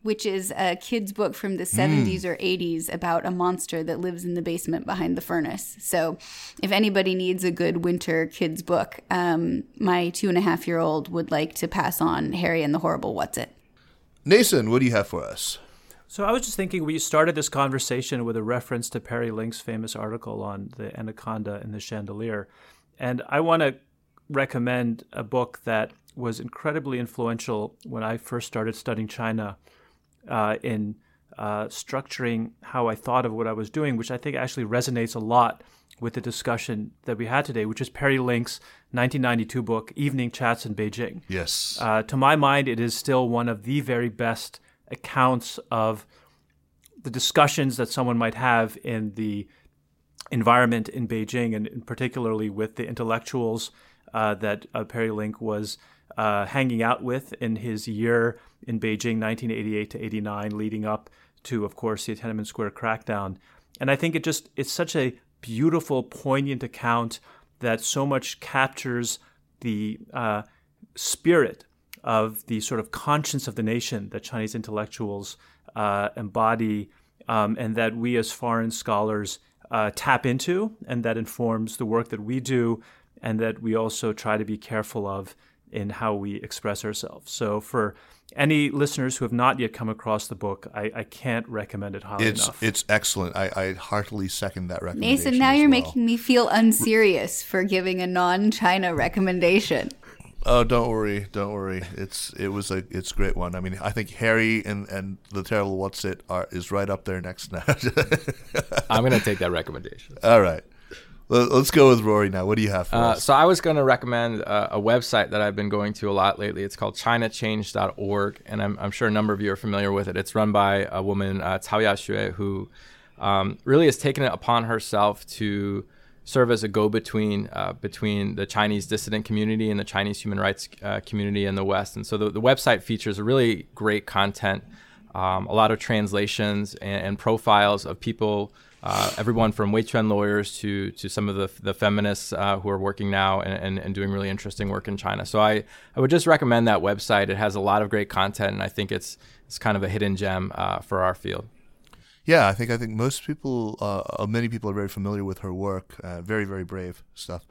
which is a kid's book from the 70s or 80s about a monster that lives in the basement behind the furnace. So, if anybody needs a good winter kids book, um, my two and a half year old would like to pass on Harry and the Horrible What's It. Neysun, what do you have for us? So I was just thinking we started this conversation with a reference to Perry Link's famous article on the anaconda and the chandelier. And I want to recommend a book that was incredibly influential when I first started studying China uh, in uh, structuring how I thought of what I was doing, which I think actually resonates a lot with the discussion that we had today, which is Perry Link's 1992 book, Evening Chats in Beijing. Yes. Uh, to my mind, it is still one of the very best accounts of the discussions that someone might have in the environment in Beijing, and particularly with the intellectuals uh, that uh, Perry Link was uh, hanging out with in his year in Beijing, 1988 to 89, leading up to, of course, the Tiananmen Square crackdown. And I think it just it's such a beautiful, poignant account that so much captures the uh, spirit of the sort of conscience of the nation that Chinese intellectuals uh, embody, um, and that we as foreign scholars uh, tap into, and that informs the work that we do, and that we also try to be careful of in how we express ourselves. So, for any listeners who have not yet come across the book, I, I can't recommend it highly it's enough. it's excellent. I, I heartily second that recommendation. Neysun, now as you're well. making me feel unserious for giving a non China recommendation. Oh, don't worry, don't worry. It's it was a it's a great one. I mean, I think Harry and and the terrible what's it are is right up there next now. *laughs* I'm going to take that recommendation. All right, Let- let's go with Rory now. What do you have for Uh, us? so I was going to recommend uh, a website that I've been going to a lot lately. It's called ChinaChange.org, and I'm, I'm sure a number of you are familiar with it. It's run by a woman, uh, Cao Yaxue, who um, really has taken it upon herself to serve as a go-between uh, between the Chinese dissident community and the Chinese human rights uh, community in the West. And so the, the website features really great content, um, a lot of translations and, and profiles of people uh, everyone from weiquan lawyers to to some of the the feminists uh, who are working now and, and, and doing really interesting work in China. So I, I would just recommend that website. It has a lot of great content, and I think it's it's kind of a hidden gem uh, for our field. Yeah, I think I think most people, uh, many people are very familiar with her work. Uh, very very brave stuff.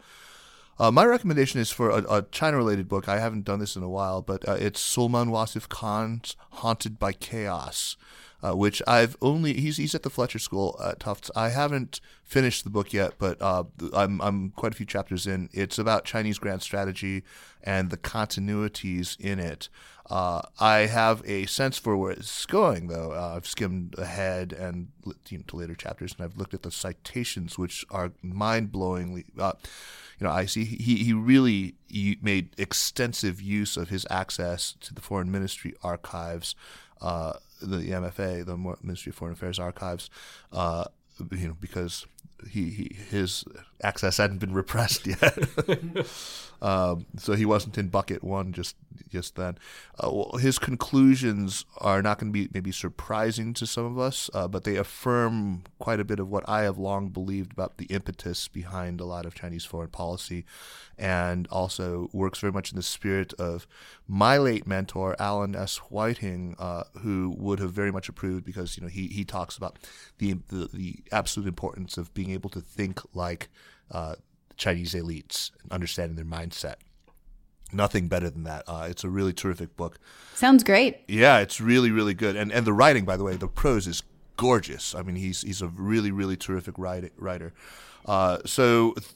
Uh, my recommendation is for a, a China-related book. I haven't done this in a while, but it's Sulmaan Wasif Khan's "Haunted by Chaos," uh, which I've only he's he's at the Fletcher School at Tufts. I haven't finished the book yet, but uh, I'm I'm quite a few chapters in. It's about Chinese grand strategy and the continuities in it. Uh, I have a sense for where it's going, though. Uh, I've skimmed ahead and you know, to later chapters, and I've looked at the citations, which are mind-blowingly. Uh, you know, I see he he really he made extensive use of his access to the Foreign Ministry archives, uh, the MFA, the Ministry of Foreign Affairs archives, uh, you know, because he, he his access hadn't been repressed yet. *laughs* Um, so he wasn't in bucket one just just then. Uh, well, his conclusions are not going to be maybe surprising to some of us, uh, but they affirm quite a bit of what I have long believed about the impetus behind a lot of Chinese foreign policy, and also works very much in the spirit of my late mentor Allen S. Whiting, uh, who would have very much approved because you know he he talks about the the, the absolute importance of being able to think like. Uh, Chinese elites and understanding their mindset. Nothing better than that. Uh, it's a really terrific book. Sounds great. Yeah, it's really really good. And and the writing, by the way, the prose is gorgeous. I mean, he's he's a really really terrific write, writer. Uh, so th-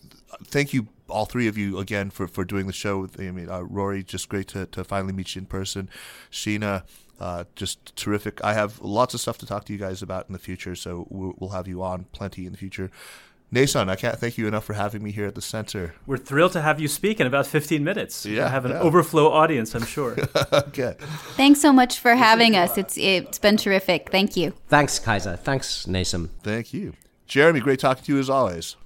thank you all three of you again for, for doing the show. With, I mean, uh, Rory, just great to, to finally meet you in person. Sheena, uh, just terrific. I have lots of stuff to talk to you guys about in the future, so we'll, we'll have you on plenty in the future. Neysun, I can't thank you enough for having me here at the center. We're thrilled to have you speak in about 15 minutes. Yeah, We'll have an yeah. overflow audience, I'm sure. *laughs* okay. Thanks so much for having us. It's it's been terrific. Thank you. Thanks, Kaiser. Thanks, Neysun. Thank you. Jeremy, great talking to you as always.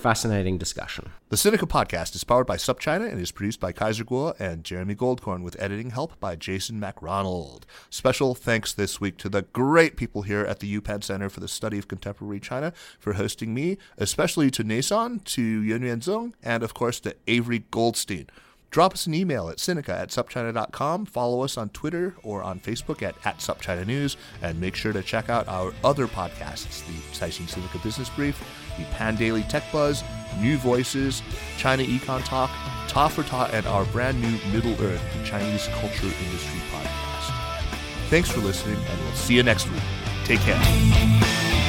Fascinating discussion. The Sinica Podcast is powered by SupChina and is produced by Kaiser Kuo and Jeremy Goldkorn with editing help by Jason MacRonald. Special thanks this week to the great people here at the UPenn Center for the Study of Contemporary China for hosting me, especially to Neysun, to Yuan Yuan Zong, and of course to Avery Goldstein. Drop us an email at Sinica at supchina.com. Follow us on Twitter or on Facebook at, at SupChina News. And make sure to check out our other podcasts the Caixin Sinica Business Brief, the Pandaily Tech Buzz, New Voices, China Econ Talk, Ta for Ta, and our brand new Middle Earth, the Chinese Culture Industry Podcast. Thanks for listening, and we'll see you next week. Take care.